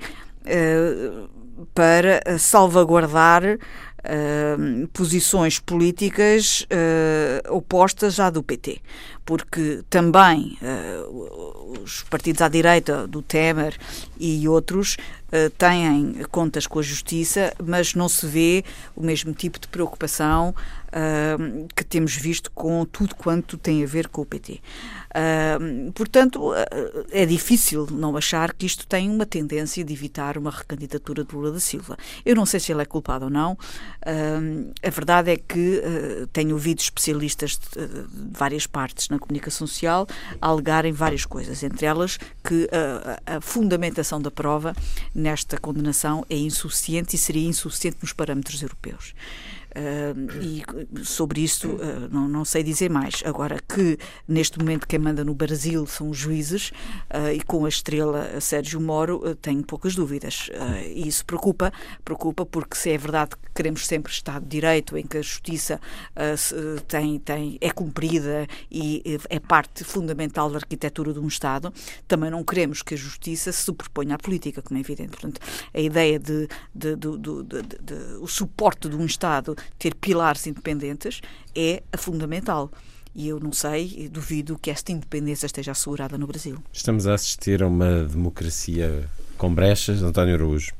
para salvaguardar uh, posições políticas uh, opostas à do PT, porque também uh, os partidos à direita do Temer e outros têm contas com a justiça, mas não se vê o mesmo tipo de preocupação que temos visto com tudo quanto tem a ver com o PT. Uh, portanto, é difícil não achar que isto tem uma tendência de evitar uma recandidatura de Lula da Silva. Eu não sei se ele é culpado ou não. Uh, a verdade é que uh, tenho ouvido especialistas de, de, várias partes na comunicação social alegarem várias coisas, entre elas que a fundamentação da prova nesta condenação é insuficiente e seria insuficiente nos parâmetros europeus. E sobre isso uh, não, não, sei dizer mais. Agora que neste momento quem manda no Brasil são os juízes uh, e com a estrela Sérgio Moro tenho poucas dúvidas. e isso preocupa, preocupa porque se é verdade que queremos sempre Estado de Direito em que a justiça tem, tem, é cumprida e é parte fundamental da arquitetura de um Estado, também não queremos que a justiça se superponha à política, como é evidente. Portanto, a ideia de, de, de, de o suporte de um Estado ter pilares independentes é fundamental. E eu não sei, duvido que esta independência esteja assegurada no Brasil. Estamos a assistir a uma democracia com brechas, António Araújo.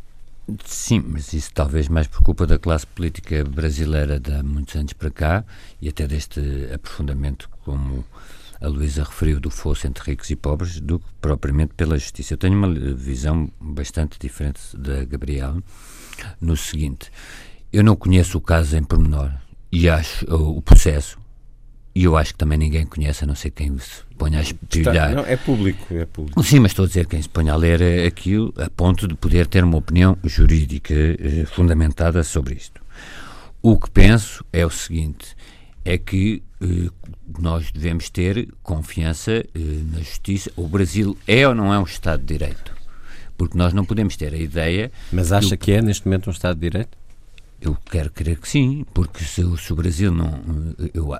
Sim, mas isso talvez mais por culpa da classe política brasileira de há muitos anos para cá e até deste aprofundamento, como a Luísa referiu, do fosso entre ricos e pobres, do que propriamente pela justiça. Eu tenho uma visão bastante diferente da Gabriela no seguinte: eu não conheço o caso em pormenor e acho o processo e eu acho que também ninguém conhece, a não ser quem se ponha a espelhar. Não, é público, é público. Sim, mas estou a dizer quem se ponha a ler aquilo a ponto de poder ter uma opinião jurídica eh, fundamentada sobre isto. O que penso é o seguinte, é que eh, nós devemos ter confiança eh, na justiça. O Brasil é ou não é um Estado de Direito? Porque nós não podemos ter a ideia... Mas acha que é, neste momento, um Estado de Direito? Eu quero crer que sim, porque se, se o Brasil não. Eu,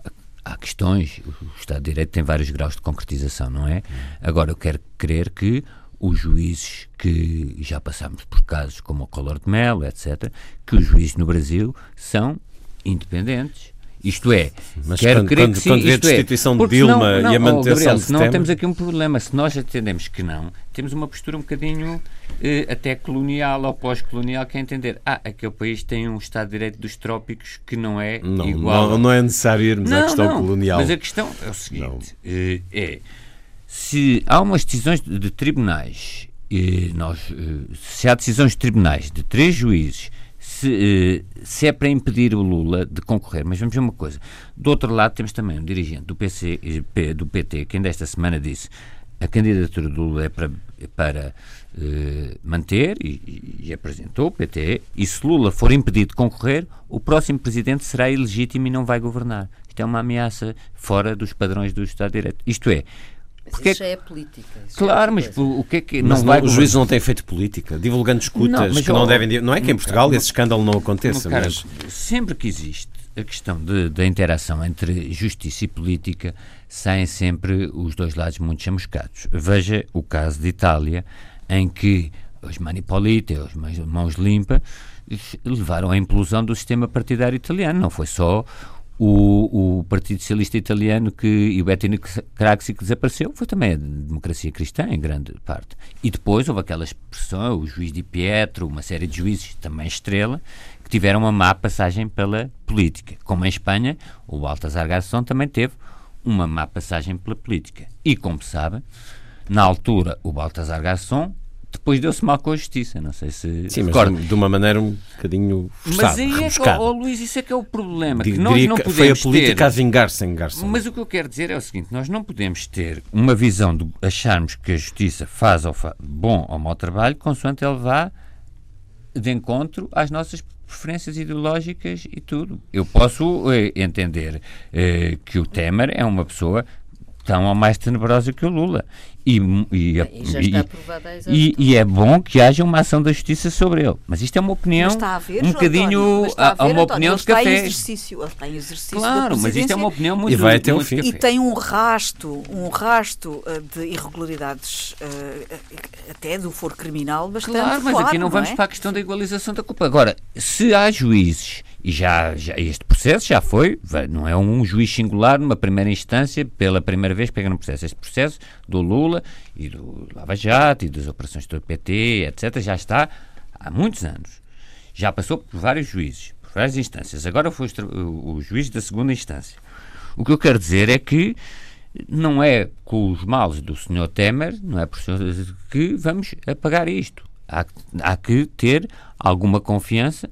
há questões, o Estado de Direito tem vários graus de concretização, não é? Agora, eu quero crer que os juízes que já passamos por casos como o Collor de Mello, etc., que os juízes no Brasil são independentes isto é, Mas quero quando, crer quando, que sim, quando vê a é, destituição é, de Dilma não, e a manutenção oh, Gabriel, Senão temos aqui um problema. Se nós atendemos que não, temos uma postura um bocadinho eh, até colonial ou pós-colonial, que é entender, ah, aquele país tem um Estado de Direito dos trópicos que não é não, igual. Não, não é necessário irmos não, à questão não, colonial. Mas a questão é o seguinte, eh, é, se há umas decisões de, de tribunais, eh, nós, eh, se há decisões de tribunais de três juízes se, eh, se, é para impedir o Lula de concorrer. Mas vamos ver uma coisa. Do outro lado, temos também um dirigente do, PC, eh, do PT que ainda esta semana disse a candidatura do Lula é para, para uh, manter e, e, apresentou o PT. E se Lula for impedido de concorrer, o próximo presidente será ilegítimo e não vai governar. Isto é uma ameaça fora dos padrões do Estado Direito. Isto é, porque... Isso já é política. Claro, é mas o, que é que. Mas não, não os juízes não têm feito política, divulgando escutas não, que não devem. Não é que em Portugal esse escândalo não aconteça, cara, mas. Sempre que existe a questão da interação entre justiça e política, saem sempre os dois lados muito chamuscados. Veja o caso de Itália, em que os Manipoliti, os mãos limpas, levaram à implosão do sistema partidário italiano. Não foi só o, o Partido Socialista Italiano que, e o Bettino Craxi que desapareceu foi também a democracia cristã, em grande parte. E depois houve aquela expressão, o juiz Di Pietro, uma série de juízes, também estrela, que tiveram uma má passagem pela política. Como em Espanha, o Baltasar Garçom também teve uma má passagem pela política. E, como sabem, na altura, o Baltasar Garçom depois deu-se mal com a justiça. Não sei se. Sim, mas de uma maneira um bocadinho forçada, Mas aí é que, oh, Luís, isso é que é o problema. que nós não podemos foi a política ter... a vingar-se em Garça. Mas o que eu quero dizer é o seguinte: nós não podemos ter uma visão de acharmos que a justiça faz ou faz bom ou mau trabalho, consoante ele vá de encontro às nossas preferências ideológicas e tudo. Eu posso eh, entender eh, que o Temer é uma pessoa tão ou mais tenebrosa que o Lula. E, e, e, já está aprovada e, e é bom que haja uma ação da justiça sobre ele. Mas isto é uma opinião ver, um bocadinho a, a, uma opinião de café. Está em exercício, está em exercício claro, mas isto é uma opinião muito e vai até o fim. E tem um rasto, um rasto uh, de irregularidades uh, até do foro criminal bastante Claro, mas aqui não, não vamos é? para a questão da igualização da culpa. Agora, se há juízes e já, já, este processo já foi, não é um juiz singular numa primeira instância, pela primeira vez pega no processo. Este processo do Lula e do Lava Jato e das operações do PT, etc., já está há muitos anos. Já passou por vários juízes, por várias instâncias. Agora foi o, juiz da segunda instância. O que eu quero dizer é que não é com os males do Sr. Temer, não é por que vamos apagar isto. Há, há que ter alguma confiança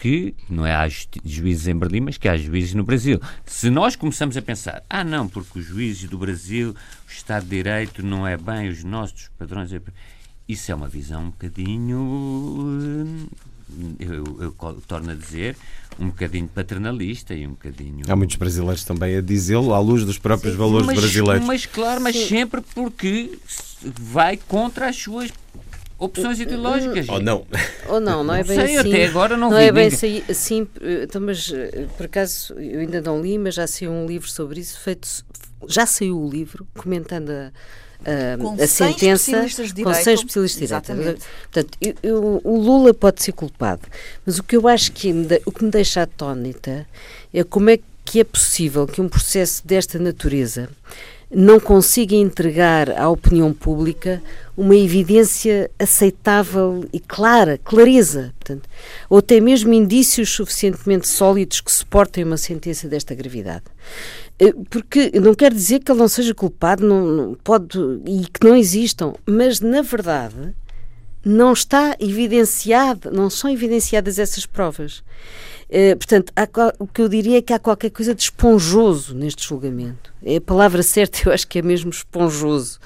que não é há juízes em Berlim, mas que há juízes no Brasil. Se nós começamos a pensar, ah, não, porque os juízes do Brasil, o Estado de Direito não é bem os nossos padrões. Isso é uma visão um bocadinho. Eu, eu, eu torno a dizer, um bocadinho paternalista e um bocadinho. Há muitos brasileiros também a dizê-lo, à luz dos próprios Sim, valores mas, brasileiros. Mas, claro, mas Sim. sempre porque vai contra as suas opções ideológicas. Ou não. Ou não, não é bem sei, assim. até agora não, não vi é bem ninguém. assim, então, mas eh, por acaso eu ainda não li, mas já saiu um livro sobre isso, feito, já saiu o livro comentando a, a, a sentença com 100 especialistas de direito. Portanto, eu, eu, o Lula pode ser culpado, mas o que eu acho que me, o que me deixa atónita é como é que é possível que um processo desta natureza não consiga entregar à opinião pública uma evidência aceitável e clara, clareza, portanto, ou até mesmo indícios suficientemente sólidos que suportem uma sentença desta gravidade. Eh, porque não quer dizer que ele não seja culpado, não, não pode e que não existam, mas na verdade não está evidenciado, não são evidenciadas essas provas. Uh, portanto, o que eu diria é que há qualquer coisa de esponjoso neste julgamento. É a palavra certa, eu acho que é mesmo esponjoso.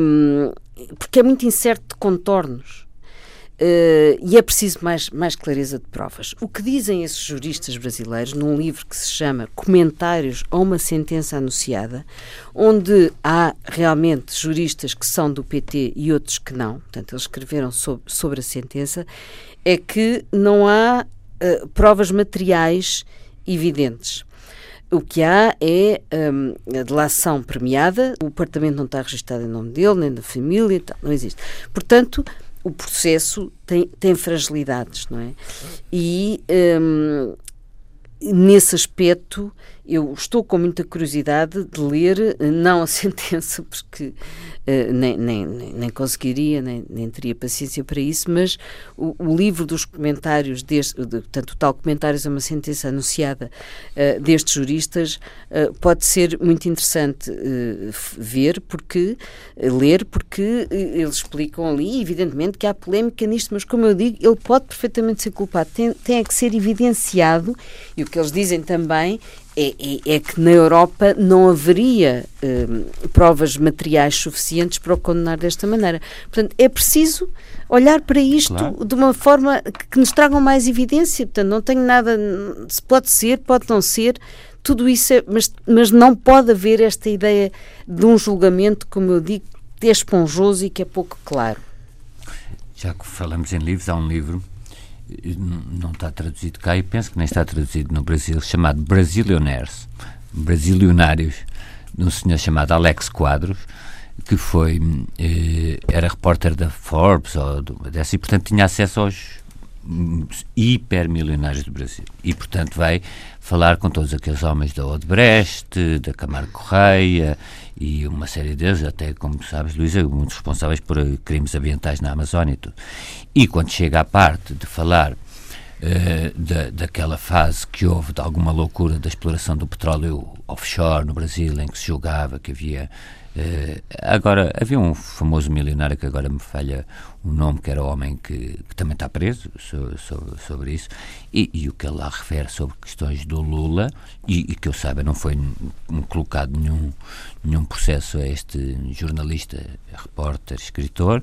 Um, porque é muito incerto de contornos. Uh, e é preciso mais, mais clareza de provas. O que dizem esses juristas brasileiros num livro que se chama Comentários a uma Sentença Anunciada, onde há realmente juristas que são do PT e outros que não, portanto, eles escreveram sobre, sobre a sentença, é que não há uh, provas materiais evidentes. O que há é um, a delação premiada, o apartamento não está registado em nome dele, nem da família, não existe. Portanto, o processo tem, tem fragilidades, não é? E um, nesse aspecto eu estou com muita curiosidade de ler, não a sentença, porque uh, nem, nem, nem, conseguiria, nem, nem teria paciência para isso, mas o, o livro dos comentários, deste, de, portanto, o tal comentários a uma sentença anunciada uh, destes juristas, uh, pode ser muito interessante ver, porque, ler, porque eles explicam ali, evidentemente, que há polémica nisto, mas como eu digo, ele pode perfeitamente ser culpado, tem, tem que ser evidenciado, e o que eles dizem também é, é, é, que na Europa não haveria hum, provas materiais suficientes para o condenar desta maneira. Portanto, é preciso olhar para isto claro. de uma forma que, nos tragam mais evidência. Portanto, não tenho nada. Se pode ser, pode não ser. Tudo isso é. Mas, mas não pode haver esta ideia de um julgamento, como eu digo, esponjoso e que é pouco claro. Já que falamos em livros, há um livro não está traduzido cá e penso que nem está traduzido no Brasil, chamado Brasilionaires, Brasilionários, de um senhor chamado Alex Quadros, que foi, eh, era repórter da Forbes ou dessa, e portanto tinha acesso aos hipermilionários do Brasil. E, portanto, vai falar com todos aqueles homens da Odebrecht, da Camargo Correia e uma série deles, até, como sabes, Luísa, muitos responsáveis por crimes ambientais na Amazónia e tudo. E quando chega à parte de falar Uh, da, daquela fase que houve de alguma loucura da exploração do petróleo offshore no Brasil, em que se julgava que havia Uh, agora, havia um famoso milionário que agora me falha o nome, que era homem que, que também está preso sobre, sobre, sobre isso, e, e, o que ele lá refere sobre questões do Lula, e, e que eu saiba não foi colocado nenhum, nenhum processo a este jornalista, repórter, escritor,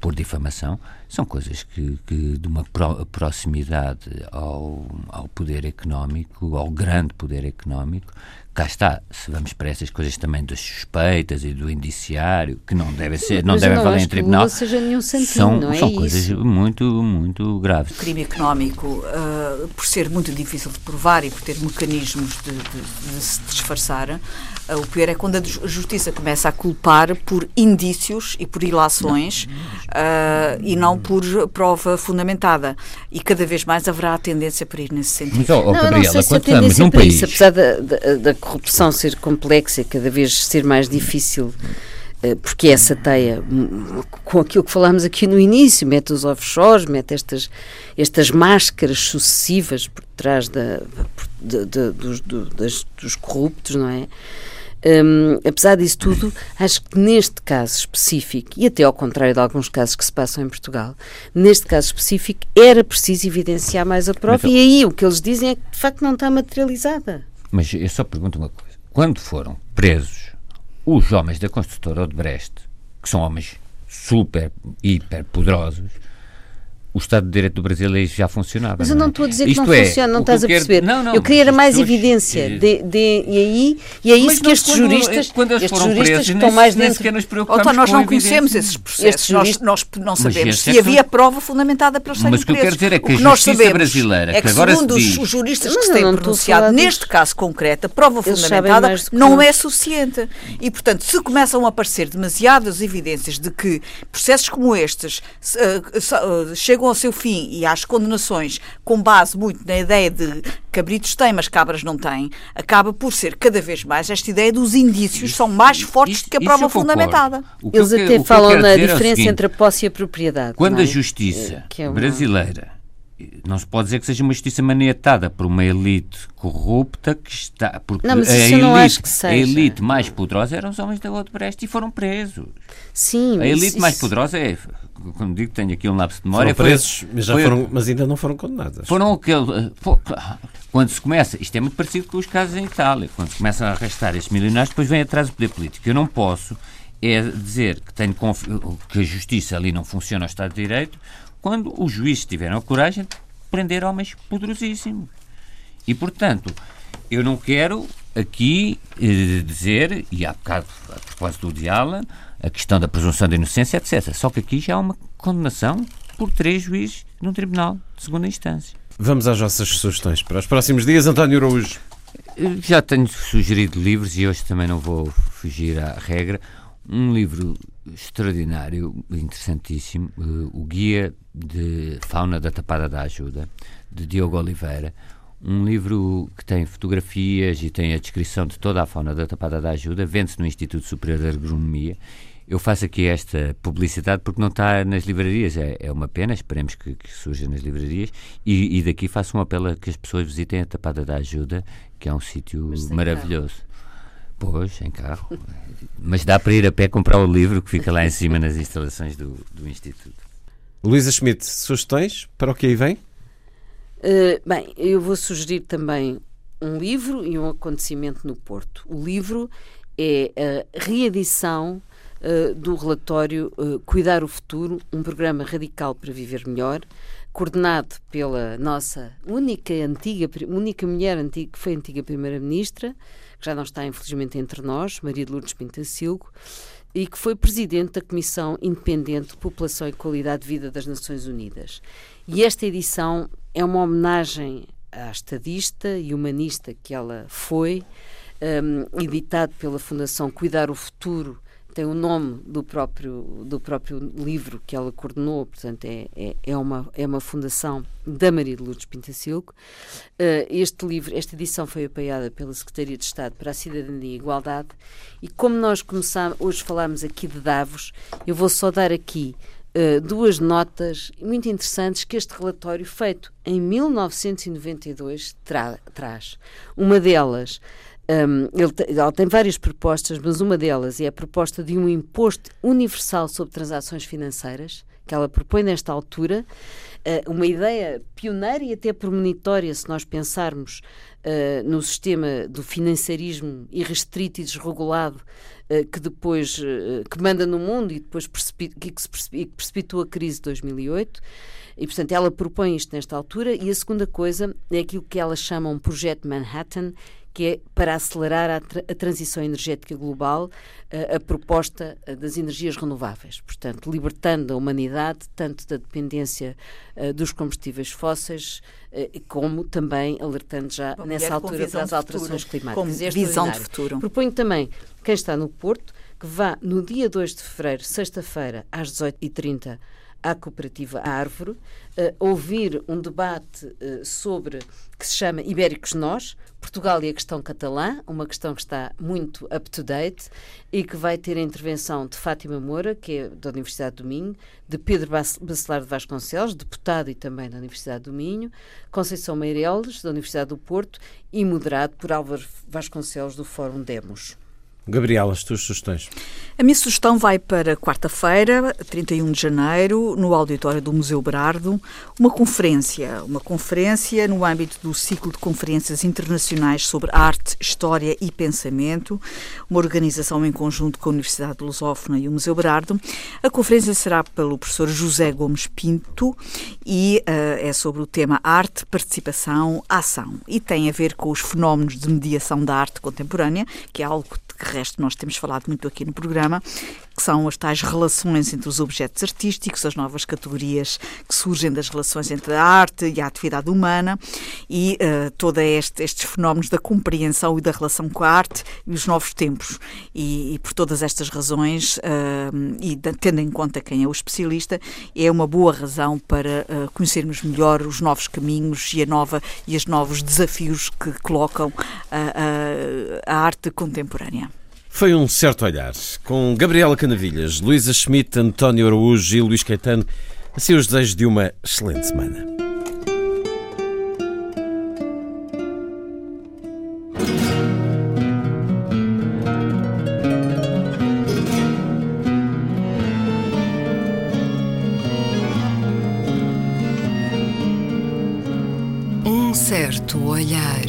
por difamação, são coisas que, que de uma pro, proximidade ao, ao poder económico, ao grande poder económico, cá está, se vamos para essas coisas também das suspeitas e do indiciário, que não devem ser, não Mas devem não valer em tribunal, seja nenhum santinho, são, não é são isso? coisas muito, muito graves. O crime económico, uh, por ser muito difícil de provar e por ter mecanismos de, de, de se disfarçar, uh, o pior é quando a justiça começa a culpar por indícios e por ilações uh, e não por prova fundamentada. E cada vez mais haverá a tendência para ir nesse sentido. Mas, oh, oh, não, Gabriela, não sei se a quando estamos tendência num para país... isso, apesar da, da, da corrupção ser complexa e cada vez ser mais difícil eh, porque essa teia, com aquilo que falámos aqui no início, mete os offshores, mete estas, estas máscaras sucessivas por trás da, de, de, dos, do, das, dos corruptos, não é? Um, apesar disso tudo, acho que neste caso específico, e até ao contrário de alguns casos que se passam em Portugal, neste caso específico era preciso evidenciar mais a prova Mas, e aí o que eles dizem é que de facto não está materializada. Mas eu só pergunto uma coisa. Quando foram presos os homens da construtora Odebrecht, que são homens super, hiper poderosos, o Estado de Direito do Brasil já funcionava. Mas eu não não é? estou a dizer que Isto não é, funciona, não que estás a quero- perceber. Não, não, eu queria era mais evidência. De, de- e aí, e é Mas isso que estes quando- juristas, quando eles estes foram juristas presos, que nem estão mais se- nem dentro. sequer nos preocupamos Então, nós com não conhecemos esses processos. Estes Nós, juristas- nós não sabemos se é que havia prova fundamentada para eles serem Mas o que eu quero dizer é que O a nós justiça sabemos brasileira, é que agora se segundo diz- os juristas que se têm pronunciado, neste caso concreto, a prova fundamentada que não é suficiente. E, portanto, se começam a aparecer demasiadas evidências de que processos como estes se, eh, eh, chegam ao seu fim e às condenações com base muito na ideia de cabritos têm, mas cabras não têm, acaba por ser cada vez mais esta ideia dos indícios são mais fortes Isso- do que a isso prova fundamentada. Que Eles que até falam na é diferença seguinte, entre a posse e a propriedade. Quando é? a justiça Que é uma- brasileira não se pode dizer que seja uma justiça maniatada por uma elite corrupta que está. Porque Não, mas a, isso não elite, acho que seja. a elite mais poderosa eram os homens da Odebrecht e foram presos. Sim, A elite isso- mais poderosa é. Quando digo que tenho aqui um lapso de memória. Foram foi- presos, mas, já foi- foram, mas ainda não foram condenadas. Foram aquele. fo- Quando se começa, isto é muito parecido com os casos em Itália, quando se começam a arrastar estes milionários, depois vem atrás o poder político. Eu não posso é dizer que, tenho que a justiça ali não funciona ao Estado de Direito quando os juízes tiveram a coragem de prender homens poderosíssimos. E, portanto, eu não quero aqui eh, dizer, e há bocado, a propósito do Diala, a questão da presunção de inocência, etc. Só que aqui já há uma condenação por três juízes num tribunal de segunda instância. Vamos às vossas sugestões para os próximos dias. António Araújo. Eu Já tenho sugerido livros e hoje também não vou fugir à regra. Um livro extraordinário, interessantíssimo, eh, o Guia de Fauna da Tapada da Ajuda, de Diogo Oliveira. Um livro que tem fotografias e tem a descrição de toda a fauna da Tapada da Ajuda, vende-se no Instituto Superior de Agronomia. Eu faço aqui esta publicidade porque não está nas livrarias, é, é uma pena, esperemos que, que surja nas livrarias. E, e daqui faço um apelo a que as pessoas visitem a Tapada da Ajuda, que é um sítio maravilhoso. Pois, em carro. Mas dá para ir a pé comprar o livro que fica lá em cima nas instalações do, do Instituto. Luísa Schmidt, sugestões para o que aí vem? Uh, bem, eu vou sugerir também um livro e um acontecimento no Porto. O livro é a reedição uh, do relatório uh, Cuidar o Futuro, um programa radical para viver melhor, coordenado pela nossa única antiga, única mulher antiga, que foi antiga primeira-ministra, que já não está infelizmente entre nós, Maria de Lourdes Pintacilgo, e que foi presidente da Comissão Independente de População e Qualidade de Vida das Nações Unidas. E esta edição é uma homenagem à estadista e humanista que ela foi, um, editado pela Fundação Cuidar o Futuro, tem o nome do próprio, do próprio livro que ela coordenou, portanto, é, é, é, uma, é uma fundação da Maria de Lourdes Pintacilgo. Uh, este livro, esta edição foi apoiada pela Secretaria de Estado para a Cidadania e Igualdade, e como nós começamos, hoje falámos aqui de Davos, eu vou só dar aqui uh, duas notas muito interessantes que este relatório, feito em 1992, tra traz. Uma delas. Um, ele, te, ele, tem várias propostas, mas uma delas é a proposta de um imposto universal sobre transações financeiras, que ela propõe nesta altura, uh, uma ideia pioneira e até premonitória, se nós pensarmos uh, no sistema do financiarismo irrestrito e desregulado uh, que depois que manda no mundo e depois que, que precipitou a crise de 2008. E, portanto, ela propõe isto nesta altura. E a segunda coisa é aquilo que ela chama um projeto Manhattan, que é para acelerar a, tra a transição energética global, a, a proposta das energias renováveis. Portanto, libertando a humanidade tanto da dependência dos combustíveis fósseis, como também alertando já Bom, nessa altura para as alterações futuro, climáticas. Com visão de futuro. Proponho também quem está no Porto que vá no dia 2 de fevereiro, sexta-feira, às 18h30, à Cooperativa Árvore, uh, ouvir um debate uh, sobre que se chama Ibéricos Nós, Portugal e a questão catalã, uma questão que está muito up-to-date e que vai ter a intervenção de Fátima Moura, que é da Universidade do Minho, de Pedro Bacelar de Vasconcelos, deputado e também da Universidade do Minho, Conceição Meireles, da Universidade do Porto e moderado por Álvaro Vasconcelos, do Fórum Demos. Gabriela, as tuas sugestões? A minha sugestão vai para quarta-feira, 31 de janeiro, no auditório do Museu Berardo, uma conferência, uma conferência no âmbito do ciclo de conferências internacionais sobre arte, história e pensamento, uma organização em conjunto com a Universidade Lusófona e o Museu Berardo. A conferência será pelo professor José Gomes Pinto e uh, é sobre o tema arte, participação, ação e tem a ver com os fenómenos de mediação da arte contemporânea, que é algo que resto nós temos falado muito aqui no programa, que são as tais relações entre os objetos artísticos, as novas categorias que surgem das relações entre a arte e a atividade humana e uh, todos este, estes fenómenos da compreensão e da relação com a arte e os novos tempos. E, e por todas estas razões, uh, e tendo em conta quem é o especialista, é uma boa razão para uh, conhecermos melhor os novos caminhos e, a nova, e os novos desafios que colocam a arte contemporânea. Foi um certo olhar, com Gabriela Canavilhas, Luísa Schmidt, António Araújo e Luís Caetano, assim os desejos de uma excelente semana. Um certo olhar.